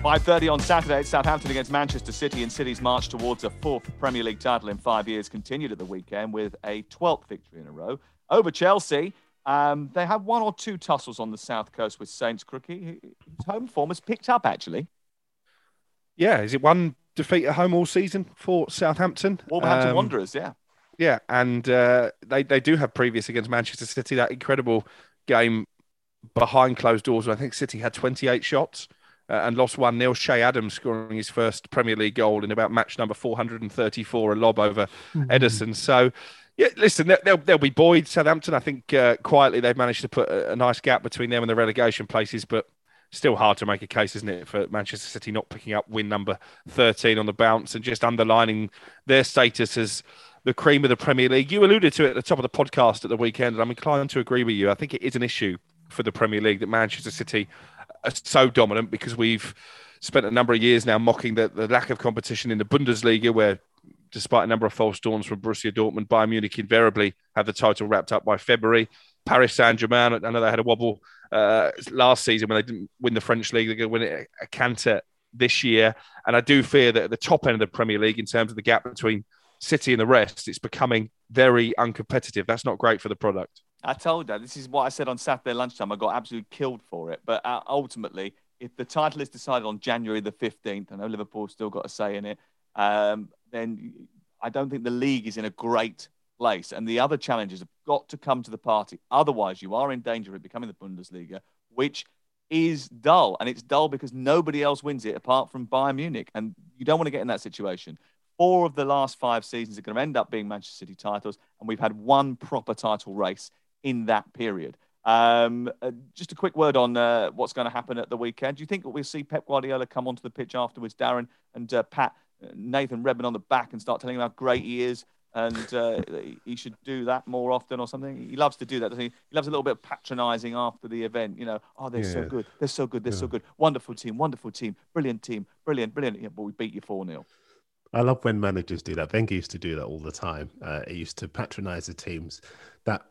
Five thirty on Saturday, Southampton against Manchester City, and City's march towards a fourth Premier League title in five years continued at the weekend with a 12th victory in a row over Chelsea. Um, they had one or two tussles on the south coast with Saints Crookie. His home form has picked up actually. Yeah, is it one defeat at home all season for Southampton? Wolverhampton um, Wanderers, yeah. Yeah, and uh, they they do have previous against Manchester City. That incredible game behind closed doors. I think City had 28 shots uh, and lost one 0 Che Adams scoring his first Premier League goal in about match number 434, a lob over mm-hmm. Ederson. So. Yeah, listen, they'll, they'll be buoyed. Southampton, I think uh, quietly they've managed to put a, a nice gap between them and the relegation places, but still hard to make a case, isn't it, for Manchester City not picking up win number 13 on the bounce and just underlining their status as the cream of the Premier League. You alluded to it at the top of the podcast at the weekend, and I'm inclined to agree with you. I think it is an issue for the Premier League that Manchester City are so dominant because we've spent a number of years now mocking the, the lack of competition in the Bundesliga, where despite a number of false dawns from Borussia Dortmund, Bayern Munich invariably have the title wrapped up by February. Paris Saint Germain, I know they had a wobble uh, last season when they didn't win the French league. They're going to win it a canter this year. And I do fear that at the top end of the Premier League, in terms of the gap between City and the rest, it's becoming very uncompetitive. That's not great for the product. I told you, this is what I said on Saturday lunchtime. I got absolutely killed for it. But uh, ultimately, if the title is decided on January the 15th, I know Liverpool's still got a say in it, um, then I don't think the league is in a great place. And the other challenges have got to come to the party. Otherwise, you are in danger of becoming the Bundesliga, which is dull. And it's dull because nobody else wins it apart from Bayern Munich. And you don't want to get in that situation. Four of the last five seasons are going to end up being Manchester City titles. And we've had one proper title race in that period. Um, uh, just a quick word on uh, what's going to happen at the weekend. Do you think we'll see Pep Guardiola come onto the pitch afterwards, Darren, and uh, pat uh, Nathan Redmond on the back and start telling him how great he is and uh, he should do that more often or something. He loves to do that, doesn't he? He loves a little bit of patronising after the event. You know, oh, they're yeah. so good, they're so good, they're yeah. so good. Wonderful team, wonderful team, brilliant team, brilliant, brilliant. Yeah, but we beat you 4 0. I love when managers do that. Wenger used to do that all the time. Uh, he used to patronise the teams that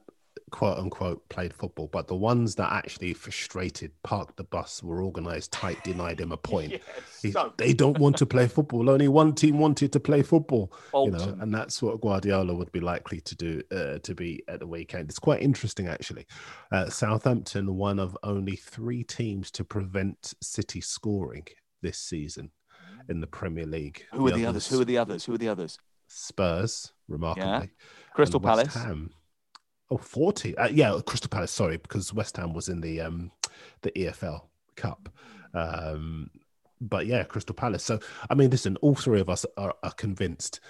quote unquote played football, but the ones that actually frustrated, parked the bus, were organised tight, denied him a *laughs* point. yes, so. They don't want to play football. Only one team wanted to play football, Bolton. you know, and that's what Guardiola would be likely to do uh, to be at the weekend. It's quite interesting, actually. Uh, Southampton, one of only three teams to prevent City scoring this season in the Premier League. Who the are the others, others? Who are the others? Who are the others? Spurs, remarkably. Yeah. Crystal Palace. Ham, Oh, 40. Uh, yeah, Crystal Palace, sorry, because West Ham was in the um the EFL Cup. Um but yeah, Crystal Palace. So I mean, listen, all three of us are, are convinced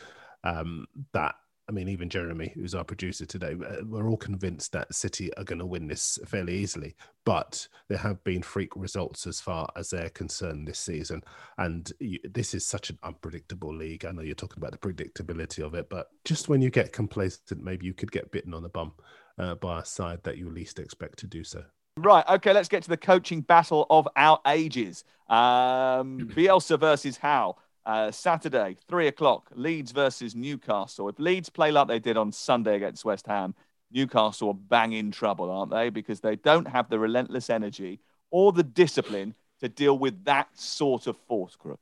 um that I mean, even Jeremy, who's our producer today, uh, we're all convinced that City are going to win this fairly easily. But there have been freak results as far as they're concerned this season. And you, this is such an unpredictable league. I know you're talking about the predictability of it, but just when you get complacent, maybe you could get bitten on the bum uh, by a side that you least expect to do so. Right. Okay. Let's get to the coaching battle of our ages. Um, *clears throat* Bielsa versus Howe. Uh, Saturday, three o'clock, Leeds versus Newcastle. If Leeds play like they did on Sunday against West Ham, Newcastle are bang in trouble, aren't they? Because they don't have the relentless energy or the discipline to deal with that sort of force, Crook.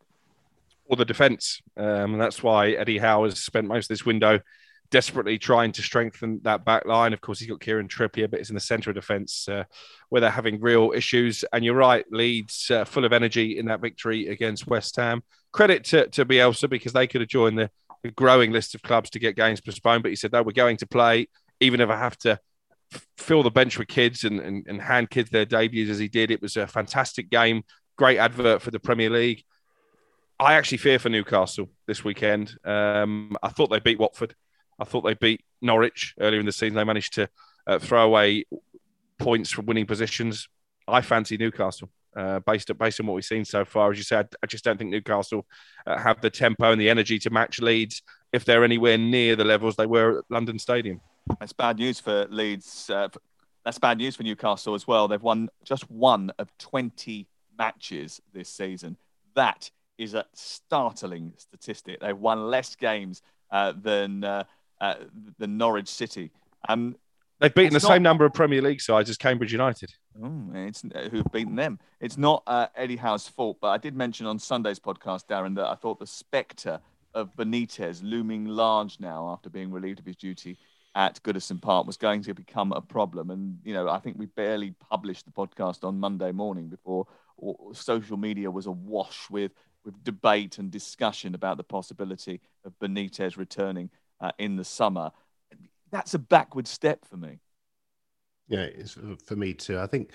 Or the defence. Um, and that's why Eddie Howe has spent most of this window desperately trying to strengthen that back line. Of course, he's got Kieran Trippier, but it's in the centre of defence uh, where they're having real issues. And you're right, Leeds uh, full of energy in that victory against West Ham. Credit to, to Bielsa because they could have joined the, the growing list of clubs to get games postponed. But he said, no, we're going to play, even if I have to fill the bench with kids and, and, and hand kids their debuts as he did. It was a fantastic game, great advert for the Premier League. I actually fear for Newcastle this weekend. Um, I thought they beat Watford. I thought they beat Norwich earlier in the season. They managed to uh, throw away points from winning positions. I fancy Newcastle. Uh, based, based on what we've seen so far, as you said, I just don't think Newcastle uh, have the tempo and the energy to match Leeds if they're anywhere near the levels they were at London Stadium. That's bad news for Leeds. Uh, that's bad news for Newcastle as well. They've won just one of 20 matches this season. That is a startling statistic. They've won less games uh, than uh, uh, than Norwich City. Um, They've beaten the not... same number of Premier League sides as Cambridge United. Oh, it's uh, who've beaten them. It's not uh, Eddie Howe's fault, but I did mention on Sunday's podcast, Darren, that I thought the spectre of Benitez looming large now after being relieved of his duty at Goodison Park was going to become a problem. And you know, I think we barely published the podcast on Monday morning before social media was awash with with debate and discussion about the possibility of Benitez returning uh, in the summer. That's a backward step for me. Yeah, it's for me too. I think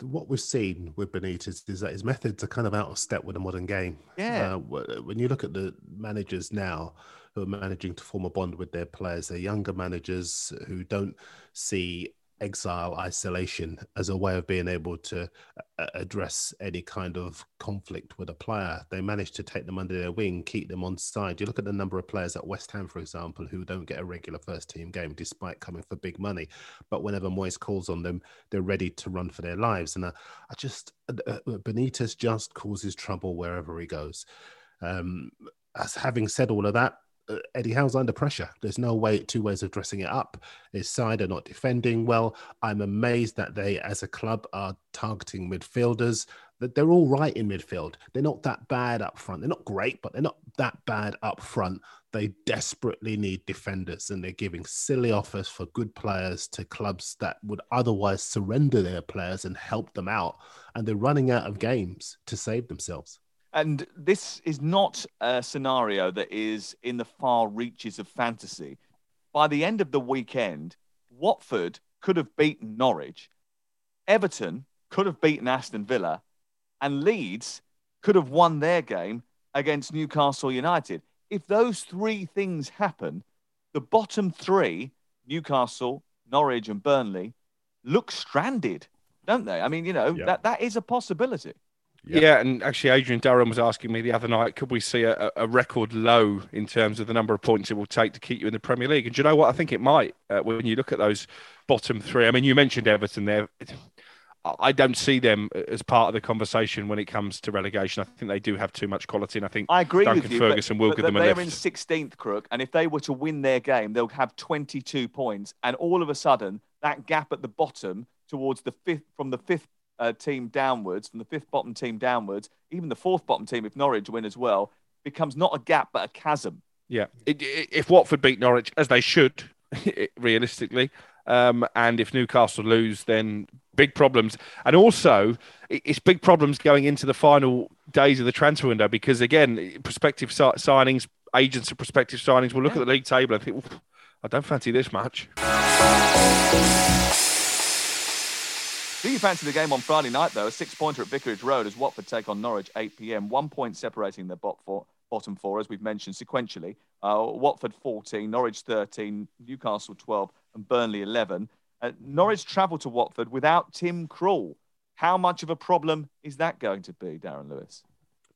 what we've seen with Benitez is that his methods are kind of out of step with the modern game. Yeah. Uh, when you look at the managers now who are managing to form a bond with their players, they're younger managers who don't see exile isolation as a way of being able to uh, address any kind of conflict with a player. They managed to take them under their wing, keep them on side. You look at the number of players at West Ham, for example, who don't get a regular first team game despite coming for big money. But whenever Moyes calls on them, they're ready to run for their lives. And I, I just, uh, uh Benitez just causes trouble wherever he goes. Um, as having said all of that, uh, Eddie Howe's under pressure. There's no way, two ways of dressing it up. His side are not defending well. I'm amazed that they, as a club, are targeting midfielders. That they're all right in midfield. They're not that bad up front. They're not great, but they're not that bad up front. They desperately need defenders, and they're giving silly offers for good players to clubs that would otherwise surrender their players and help them out. And they're running out of games to save themselves. And this is not a scenario that is in the far reaches of fantasy. By the end of the weekend, Watford could have beaten Norwich, Everton could have beaten Aston Villa, and Leeds could have won their game against Newcastle United. If those three things happen, the bottom three, Newcastle, Norwich, and Burnley, look stranded, don't they? I mean, you know, yeah. that, that is a possibility. Yeah. yeah. and actually, Adrian Durham was asking me the other night, could we see a, a, record low in terms of the number of points it will take to keep you in the Premier League? And do you know what? I think it might uh, when you look at those bottom three. I mean, you mentioned Everton there. I don't see them as part of the conversation when it comes to relegation. I think they do have too much quality, and I think I agree Duncan with you, Ferguson but, will but give them a they're in 16th, Crook, and if they were to win their game, they'll have 22 points, and all of a sudden, that gap at the bottom towards the fifth from the fifth uh, team downwards, from the fifth bottom team downwards, even the fourth bottom team, if Norwich win as well, becomes not a gap but a chasm. Yeah, it, it, if Watford beat Norwich as they should, *laughs* realistically, um, and if Newcastle lose, then big problems. And also, it's big problems going into the final days of the transfer window because again, prospective signings, agents of prospective signings will look yeah. at the league table and think, I don't fancy this much. Do you fancy the game on Friday night, though? A six pointer at Vicarage Road as Watford take on Norwich, 8 pm. One point separating the, four, bottom four, as we've mentioned sequentially. Uh, Watford 14, Norwich 13, Newcastle 12, and Burnley 11. Uh, Norwich travelled to Watford without Tim Krul. How much of a problem is that going to be, Darren Lewis?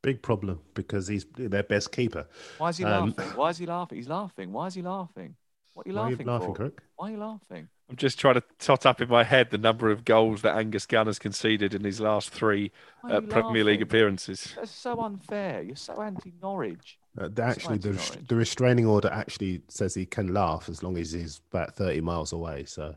Big problem because he's their best keeper. Why is he Um, laughing? Why is he laughing? He's laughing. Why is he laughing? What are you Why are you laughing laughing, for? Kirk? Why are you laughing? I'm just trying to tot up in my head the number of goals that Angus Gunn has conceded in his last three uh, you Premier League appearances. That's so unfair. You're so anti-Norwich. Uh, the- actually, the, Slightly the restraining order actually says he can laugh as long as he's about 30 miles away. So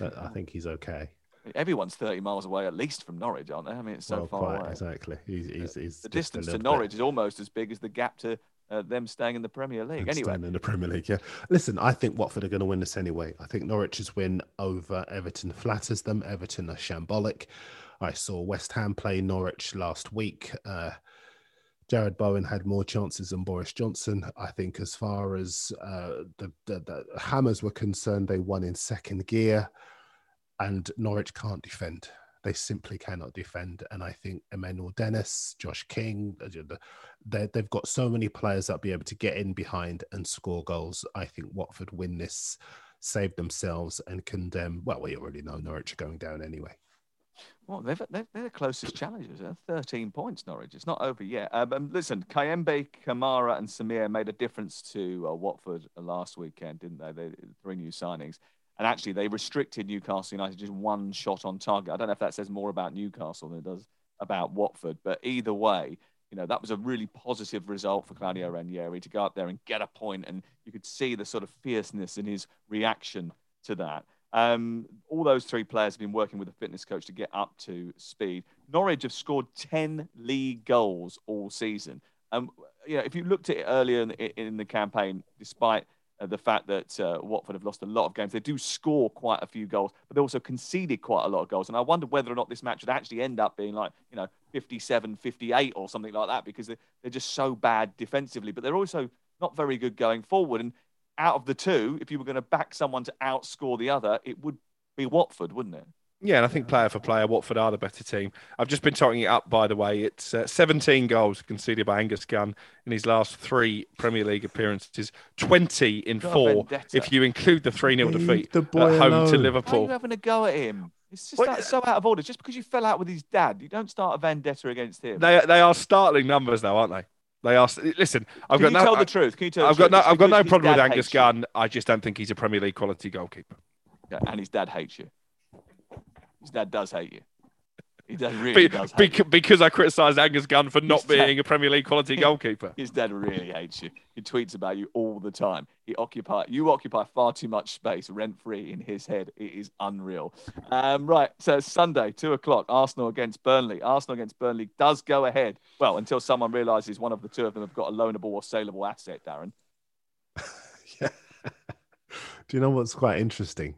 uh, I think he's okay. Everyone's 30 miles away at least from Norwich, aren't they? I mean, it's so Well, far quite away. exactly. He's, he's, he's The distance to little bit- Norwich is almost as big as the gap to uh, them staying in the Premier League. Anyway, staying in the Premier League. Yeah, listen, I think Watford are going to win this anyway. I think Norwich's win over Everton flatters them. Everton are shambolic. I saw West Ham play Norwich last week. Uh, Jarrod Bowen had more chances than Boris Johnson. I think, as far as uh, the, the, the Hammers were concerned, they won in second gear, and Norwich can't defend. They simply cannot defend. And I think Emmanuel Dennis, Josh King, uh, they, they've got so many players that'll be able to get in behind and score goals. I think Watford win this, save themselves, and condemn. Well, we already know Norwich are going down anyway. well, they've, they're, they're the closest challengers. They're 13 points, Norwich. It's not over yet. Um, and listen, Kayembe, Kamara, and Samir made a difference to uh, Watford last weekend, didn't they? they? Three new signings. And actually, they restricted Newcastle United just one shot on target. I don't know if that says more about Newcastle than it does about Watford, but either way, you know, that was a really positive result for Claudio Ranieri to go up there and get a point, and you could see the sort of fierceness in his reaction to that. Um, all those three players have been working with a fitness coach to get up to speed. Norwich have scored 10 league goals all season. Um, you know, if you looked at it earlier in, in the campaign, despite uh, the fact that uh, Watford have lost a lot of games, they do score quite a few goals, but they also conceded quite a lot of goals. And I wonder whether or not this match would actually end up being like, you know, 57 58 or something like that because they're, they're just so bad defensively, but they're also not very good going forward. And out of the two, if you were going to back someone to outscore the other, it would be Watford, wouldn't it? Yeah, and I think player for player, Watford are the better team. I've just been totting it up, by the way. It's uh, 17 goals conceded by Angus Gunn in his last three Premier League appearances, 20 in Got a four if you include the 3 0 defeat at home to Liverpool. Why are you having a go at him? It's just that- so out of order. Just because you fell out with his dad, you don't start a vendetta against him. They, they are startling numbers, though, aren't they? They are. Listen, I've Can got you no. tell the truth? Can you tell I've got truth? no. Just I've got no problem with Angus hates you. Gunn. I just don't think he's a Premier League quality goalkeeper. Yeah, and his dad hates you. His dad does hate you. He *laughs* does Be- really does hate bec- because I criticised Angus Gunn for not His dad- being a Premier League quality *laughs* goalkeeper. His dad really hates you. He tweets about you all the time. He occupy you occupy far too much space rent free in his head. It is unreal. Um, right, so Sunday, two o'clock, Arsenal against Burnley. Arsenal against Burnley does go ahead. Well, until someone realises one of the two of them have got a loanable or saleable asset, Darren. *laughs* yeah. Do you know what's quite interesting?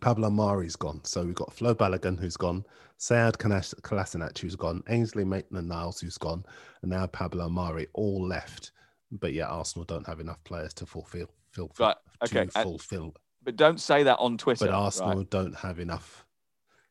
Pablo Mari's gone. So we've got Flo Balogun, who's gone, Sayad Kalas- Kolasinac, who's gone, Ainsley Maitland Niles, who's gone, and now Pablo Mari, all left. But yeah, Arsenal don't have enough players to fulfill, fill, Right, to okay, and- fulfill. But don't say that on Twitter. But Arsenal right? don't have enough.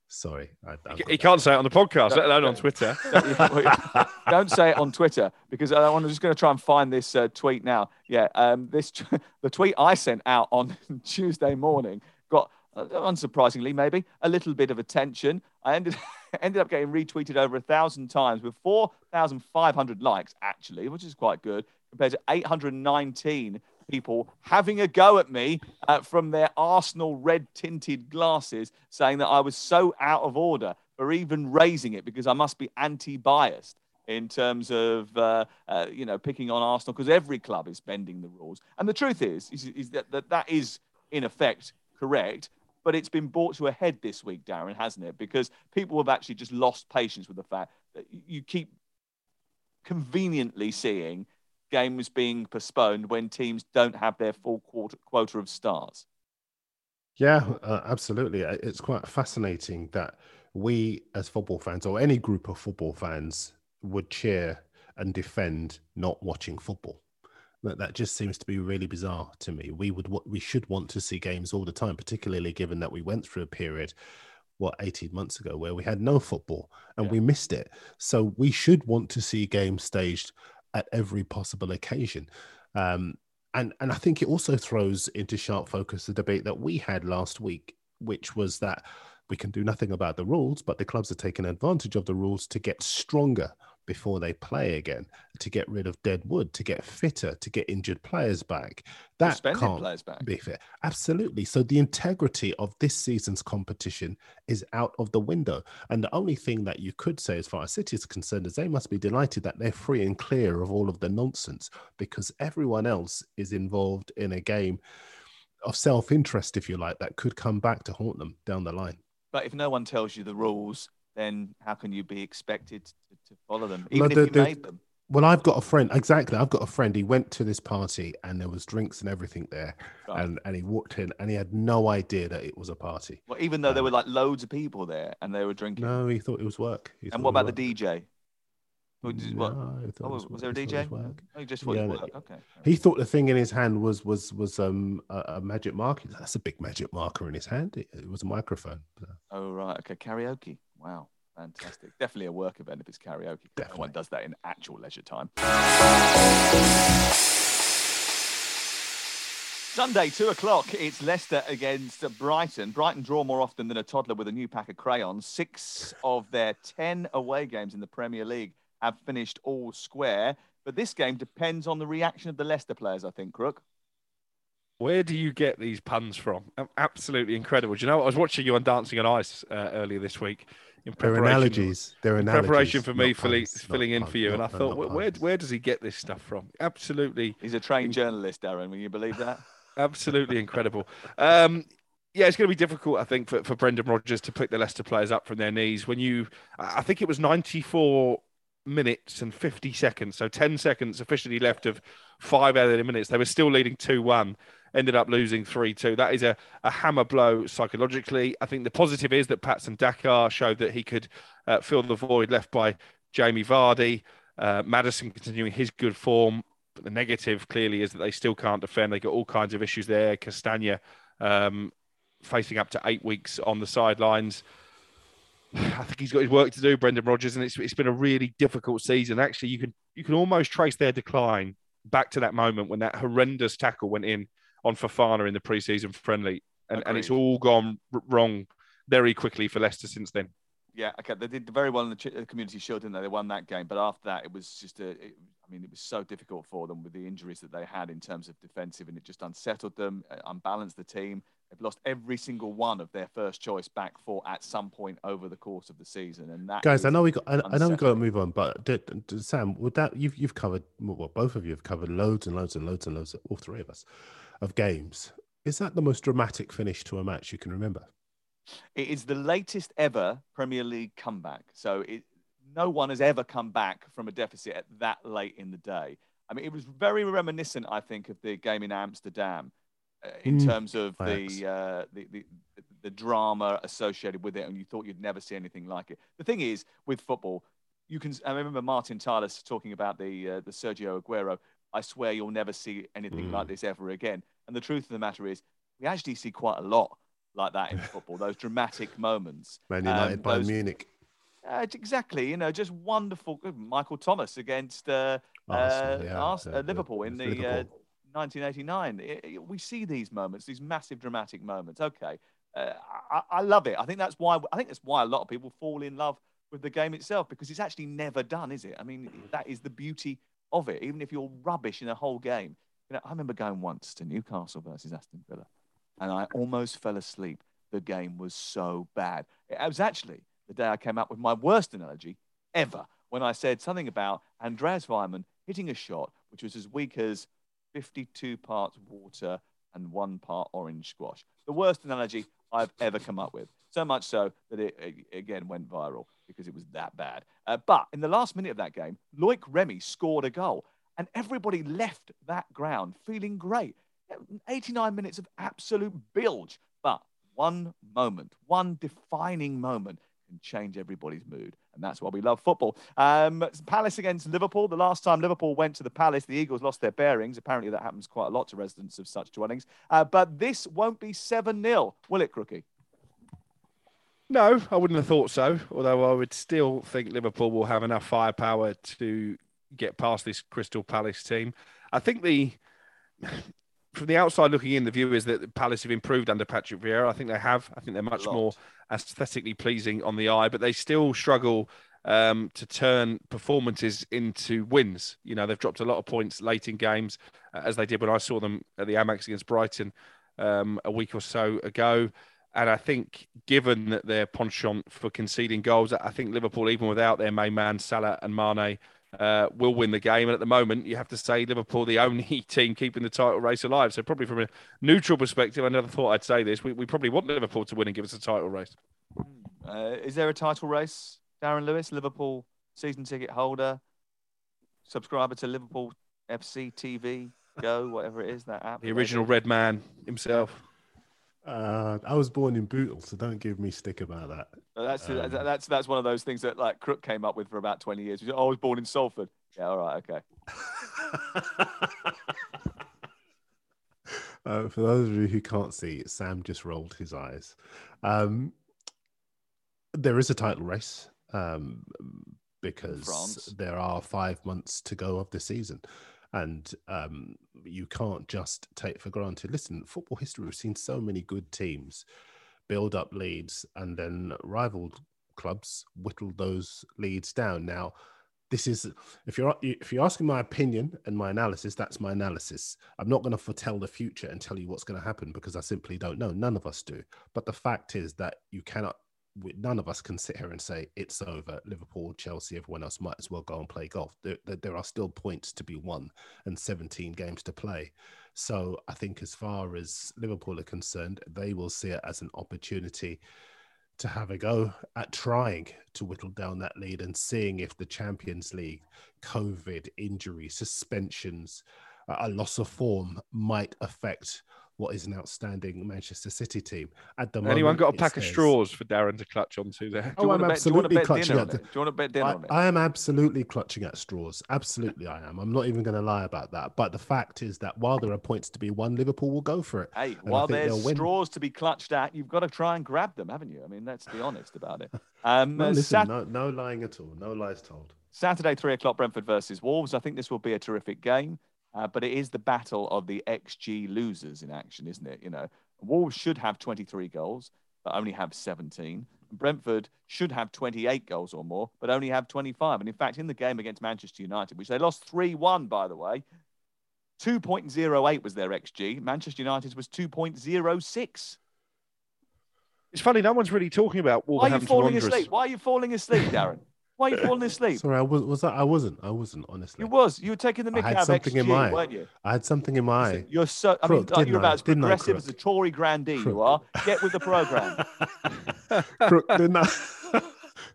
Sorry. I, I've He can't say it on the podcast, let alone on Twitter. *laughs* Don't say it on Twitter because I- I'm just going to try and find this uh, tweet now. Yeah, um, this *laughs* the tweet I sent out on *laughs* Tuesday morning got, uh, unsurprisingly, maybe a little bit of attention. I ended *laughs* ended up getting retweeted over a thousand times with four thousand five hundred likes, actually, which is quite good compared to 819 people having a go at me uh, from their Arsenal red tinted glasses, saying that I was so out of order for even raising it because I must be anti biased in terms of uh, uh, you know picking on Arsenal because every club is bending the rules. And the truth is, is, is that, that that is in effect correct. But it's been brought to a head this week, Darren, hasn't it? Because people have actually just lost patience with the fact that you keep conveniently seeing games being postponed when teams don't have their full quarter, quota of stars. Yeah, uh, absolutely. It's quite fascinating that we, as football fans, or any group of football fans, would cheer and defend not watching football. That that just seems to be really bizarre to me. We would we should want to see games all the time, particularly given that we went through a period, what eighteen months ago, where we had no football and we missed it. So we should want to see games staged at every possible occasion. Um, and and I think it also throws into sharp focus the debate that we had last week, which was that we can do nothing about the rules, but the clubs are taking advantage of the rules to get stronger before they play again, to get rid of dead wood, to get fitter, to get injured players back. That Suspended can't players back. be fair. Absolutely. So the integrity of this season's competition is out of the window. And the only thing that you could say, as far as City is concerned, is they must be delighted that they're free and clear of all of the nonsense because everyone else is involved in a game of self-interest, if you like, that could come back to haunt them down the line. But if no one tells you the rules, then how can you be expected to, to follow them, even the- if you the- made them? Well, I've got a friend. Exactly, I've got a friend. He went to this party and there was drinks and everything there, Right. and and he walked in and he had no idea that it was a party. Well, even though there were like loads of people there and they were drinking. No, he thought it was work. He and what about the DJ? What, what- No, oh, was, was- there a DJ? it was work. Oh, just thought Yeah, it no, was work. Okay. He thought the thing in his hand was was was um a, a magic marker. That's a big magic marker in his hand. It, it was a microphone. Oh right, okay. Karaoke. Wow, fantastic. Definitely a work event if it's karaoke. No one does that in actual leisure time. Sunday, two o'clock. It's Leicester against Brighton. Brighton draw more often than a toddler with a new pack of crayons. Six of their ten away games in the Premier League have finished all square. But this game depends on the reaction of the Leicester players. I think, Crook. Where do you get these puns from? Absolutely incredible. Do you know? I was watching you on Dancing on Ice uh, earlier this week. In They're preparation, analogies. They're in preparation for me not filling, puns, filling in puns, for you, and I thought, where, where where does he get this stuff from? Absolutely, He's a trained journalist, Darren. Will you believe that? absolutely incredible. Um, yeah, it's going to be difficult, I think, for, for Brendan Rodgers to pick the Leicester players up from their knees. When you, I think it was 94 minutes and 50 seconds, so 10 seconds officially left of five added minutes. They were still leading 2 1, ended up losing 3 2. That is a, a hammer blow psychologically. I think the positive is that Patson Daka showed that he could uh, fill the void left by Jamie Vardy. Uh, Maddison continuing his good form. But the negative clearly is that they still can't defend. They got all kinds of issues there. Castagna um, facing up to eight weeks on the sidelines. *sighs* I think he's got his work to do, Brendan Rodgers, and it's, it's been a really difficult season. Actually, you can you can almost trace their decline back to that moment when that horrendous tackle went in on Fofana in the preseason friendly, and, and it's all gone r- wrong very quickly for Leicester since then. Yeah, okay. They did very well in the Ch- Community Shield, didn't they? They won that game, but after that, it was just a. It, I mean, it was so difficult for them with the injuries that they had in terms of defensive, and it just unsettled them, uh, unbalanced the team. They've lost every single one of their first choice back four at some point over the course of the season, and that. Guys, I know we got. I, I know we got to move on, but d- d- Sam, would that you've you've covered well, both of you have covered loads and loads and loads and loads, all three of us, of games. Is that the most dramatic finish to a match you can remember? It is the latest ever Premier League comeback. So it, no one has ever come back from a deficit at that late in the day. I mean, it was very reminiscent, I think, of the game in Amsterdam in Mm, terms of the, uh, the, the the drama associated with it, and you thought you'd never see anything like it. The thing is, with football, you can. I remember Martin Tyler talking about the uh, the Sergio Aguero. I swear you'll never see anything like this ever again. And the truth of the matter is, we actually see quite a lot like that in *laughs* football. Those dramatic moments. Man Um, United by those- Munich. uh, exactly, you know, just wonderful. Michael Thomas against uh, Arsenal, uh, yeah, Ars- uh, uh, Liverpool in the Liverpool. Uh, 1989. I- I- we see these moments, these massive dramatic moments. Okay, uh, I, I love it. I think that's why I think that's why a lot of people fall in love with the game itself because it's actually never done, is it? I mean, that is the beauty of it. Even if you're rubbish in a whole game, you know, I remember going once to Newcastle versus Aston Villa, and I almost fell asleep. The game was so bad. It was actually the day I came up with my worst analogy ever when I said something about Andreas Weimann hitting a shot which was as weak as 52 parts water and one part orange squash. The worst analogy I've ever come up with. So much so that it, a- again went viral because it was that bad. Uh, but in the last minute of that game, Loic Remy scored a goal, and everybody left that ground feeling great. 89 minutes of absolute bilge, but one moment, one defining moment can change everybody's mood. And that's why we love football. Um, Palace against Liverpool. The last time Liverpool went to the Palace, the Eagles lost their bearings. Apparently, that happens quite a lot to residents of such dwellings. Uh, but this won't be 7 0, will it, Crookie? No, I wouldn't have thought so. Although I would still think Liverpool will have enough firepower to get past this Crystal Palace team. I think the from the outside looking in, the view is that Palace have improved under Patrick Vieira. I think they have. I think they're much more aesthetically pleasing on the eye, but they still struggle um, to turn performances into wins. You know, they've dropped a lot of points late in games, uh, as they did when I saw them at the Amex against Brighton um, a week or so ago. And I think, given that their penchant for conceding goals, I think Liverpool, even without their main man Salah and Mane, uh, will win the game. And at the moment, you have to say Liverpool the only *laughs* team keeping the title race alive. So probably from a neutral perspective, I never thought I'd say this. We, we probably want Liverpool to win and give us a title race. Uh, is there a title race, Darren Lewis, Liverpool season ticket holder, subscriber to Liverpool FC TV Go, whatever it is, that app? The original Red Man himself. Uh, I was born in Bootle, so don't give me stick about that. That's Um, that's that's one of those things that like Crook came up with for about twenty years. "Oh, I was born in Salford. Yeah, all right, okay. *laughs* Uh, for those of you who can't see, Sam just rolled his eyes. Um, there is a title race um, because there are five months to go of the season. And um, you can't just take for granted. Listen, football history, we've seen so many good teams build up leads and then rival clubs whittle those leads down. Now, this is if you're if you're asking my opinion and my analysis that's my analysis i'm not going to foretell the future and tell you what's going to happen because i simply don't know none of us do but the fact is that you cannot we- none of us can sit here and say it's over liverpool chelsea everyone else might as well go and play golf. There, there, are still points to be won and 17 games to play. So i think as far as liverpool are concerned they will see it as an opportunity to have a go at trying to whittle down that lead and seeing if the Champions League, COVID, injury, suspensions, a loss of form might affect what is an outstanding Manchester City team. At the Anyone moment, Anyone got a pack of straws for Darren to clutch onto there? Oh, I'm absolutely clutching at the. Do you want to bet dinner I, on it? I am absolutely clutching at straws. Absolutely, I am. I'm not even going to lie about that. But the fact is that while there are points to be won, Liverpool will go for it. Hey, And while there's straws to be clutched at, you've got to try and grab them, haven't you? I mean, let's be honest about it. *laughs* Um, No, uh, listen, Sat- no, no lying at all. No lies told. Saturday, three o'clock, Brentford versus Wolves. I think this will be a terrific game, uh, but it is the battle of the XG losers in action, isn't it? You know, Wolves should have 23 goals, but only have 17. Brentford should have 28 goals or more, but only have 25. And in fact, in the game against Manchester United, which they lost 3 1, by the way, 2.08 was their XG. Manchester United's was 2.06. It's funny, no one's really talking about Why are you falling Wanderers. asleep? Why are you falling asleep, Darren? Why are you falling asleep? Sorry, I was was that I wasn't. I wasn't honestly. You was. You were taking the I had out of something XG, in my weren't you? I had something in my eye. You're so. I mean, Crook, like, didn't you're about I? as Didn't I, progressive as a Tory grandee. You are. Get with the program. *laughs* Crook, didn't I? *laughs*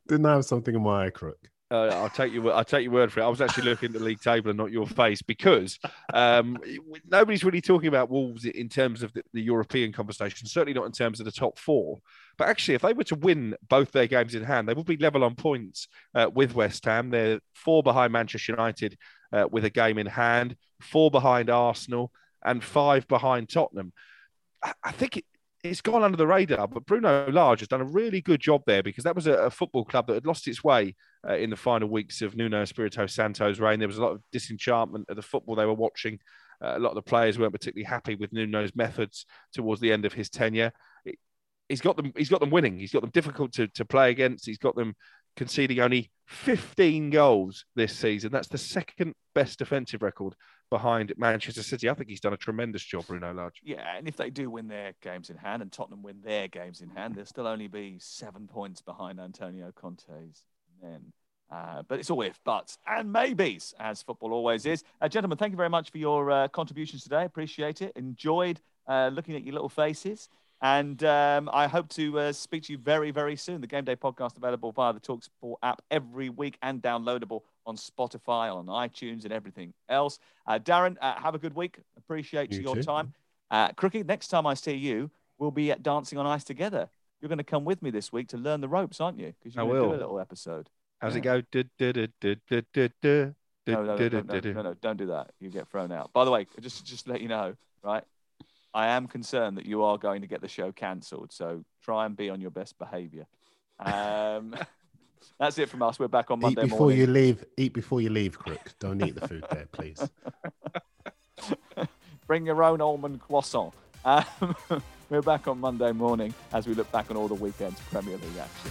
didn't I have something in my eye, Crook? Uh, I'll take you. I'll take your word for it. I was actually looking at the league table and not your face because um, *laughs* nobody's really talking about Wolves in terms of the, the European conversation. Certainly not in terms of the top four. But actually, if they were to win both their games in hand, they would be level on points uh, with West Ham. They're four behind Manchester United uh, with a game in hand, four behind Arsenal, and five behind Tottenham. I- I think it, it's gone under the radar, but Bruno Lage has done a really good job there because that was a, a football club that had lost its way uh, in the final weeks of Nuno Espirito Santo's reign. There was a lot of disenchantment of the football they were watching. Uh, a lot of the players weren't particularly happy with Nuno's methods towards the end of his tenure. He's got them. He's got them winning. He's got them difficult to, to play against. He's got them conceding only 15 goals this season. That's the second best defensive record behind Manchester City. I think he's done a tremendous job, Bruno Lage. Yeah, and if they do win their games in hand and Tottenham win their games in hand, they'll still only be seven points behind Antonio Conte's men. Uh, but it's all if, buts, and maybes, as football always is. Uh, gentlemen, thank you very much for your uh, contributions today. Appreciate it. Enjoyed uh, looking at your little faces. And um, I hope to uh, speak to you very, very soon. The Game Day podcast available via the Talksport app every week and downloadable on Spotify, on iTunes, and everything else. Uh, Darren, uh, have a good week. Appreciate You your too. time. Uh, Crooked, next time I see you, we'll be at Dancing on Ice together. You're going to come with me this week to learn the ropes, aren't you? Because you're going to do a little episode. How's it go? Du- du- du- No, no, no, no, no, no, no, don't do that. You get thrown out. By the way, just just let you know, right? I am concerned that you are going to get the show cancelled. So try and be on your best behaviour. Um, *laughs* That's it from us. We're back on Eat Monday before morning. you leave. Eat before you leave, Crook. Don't eat the food there, please. *laughs* Bring your own almond croissant. Um, *laughs* we're back on Monday morning as we look back on all the weekend's Premier League action.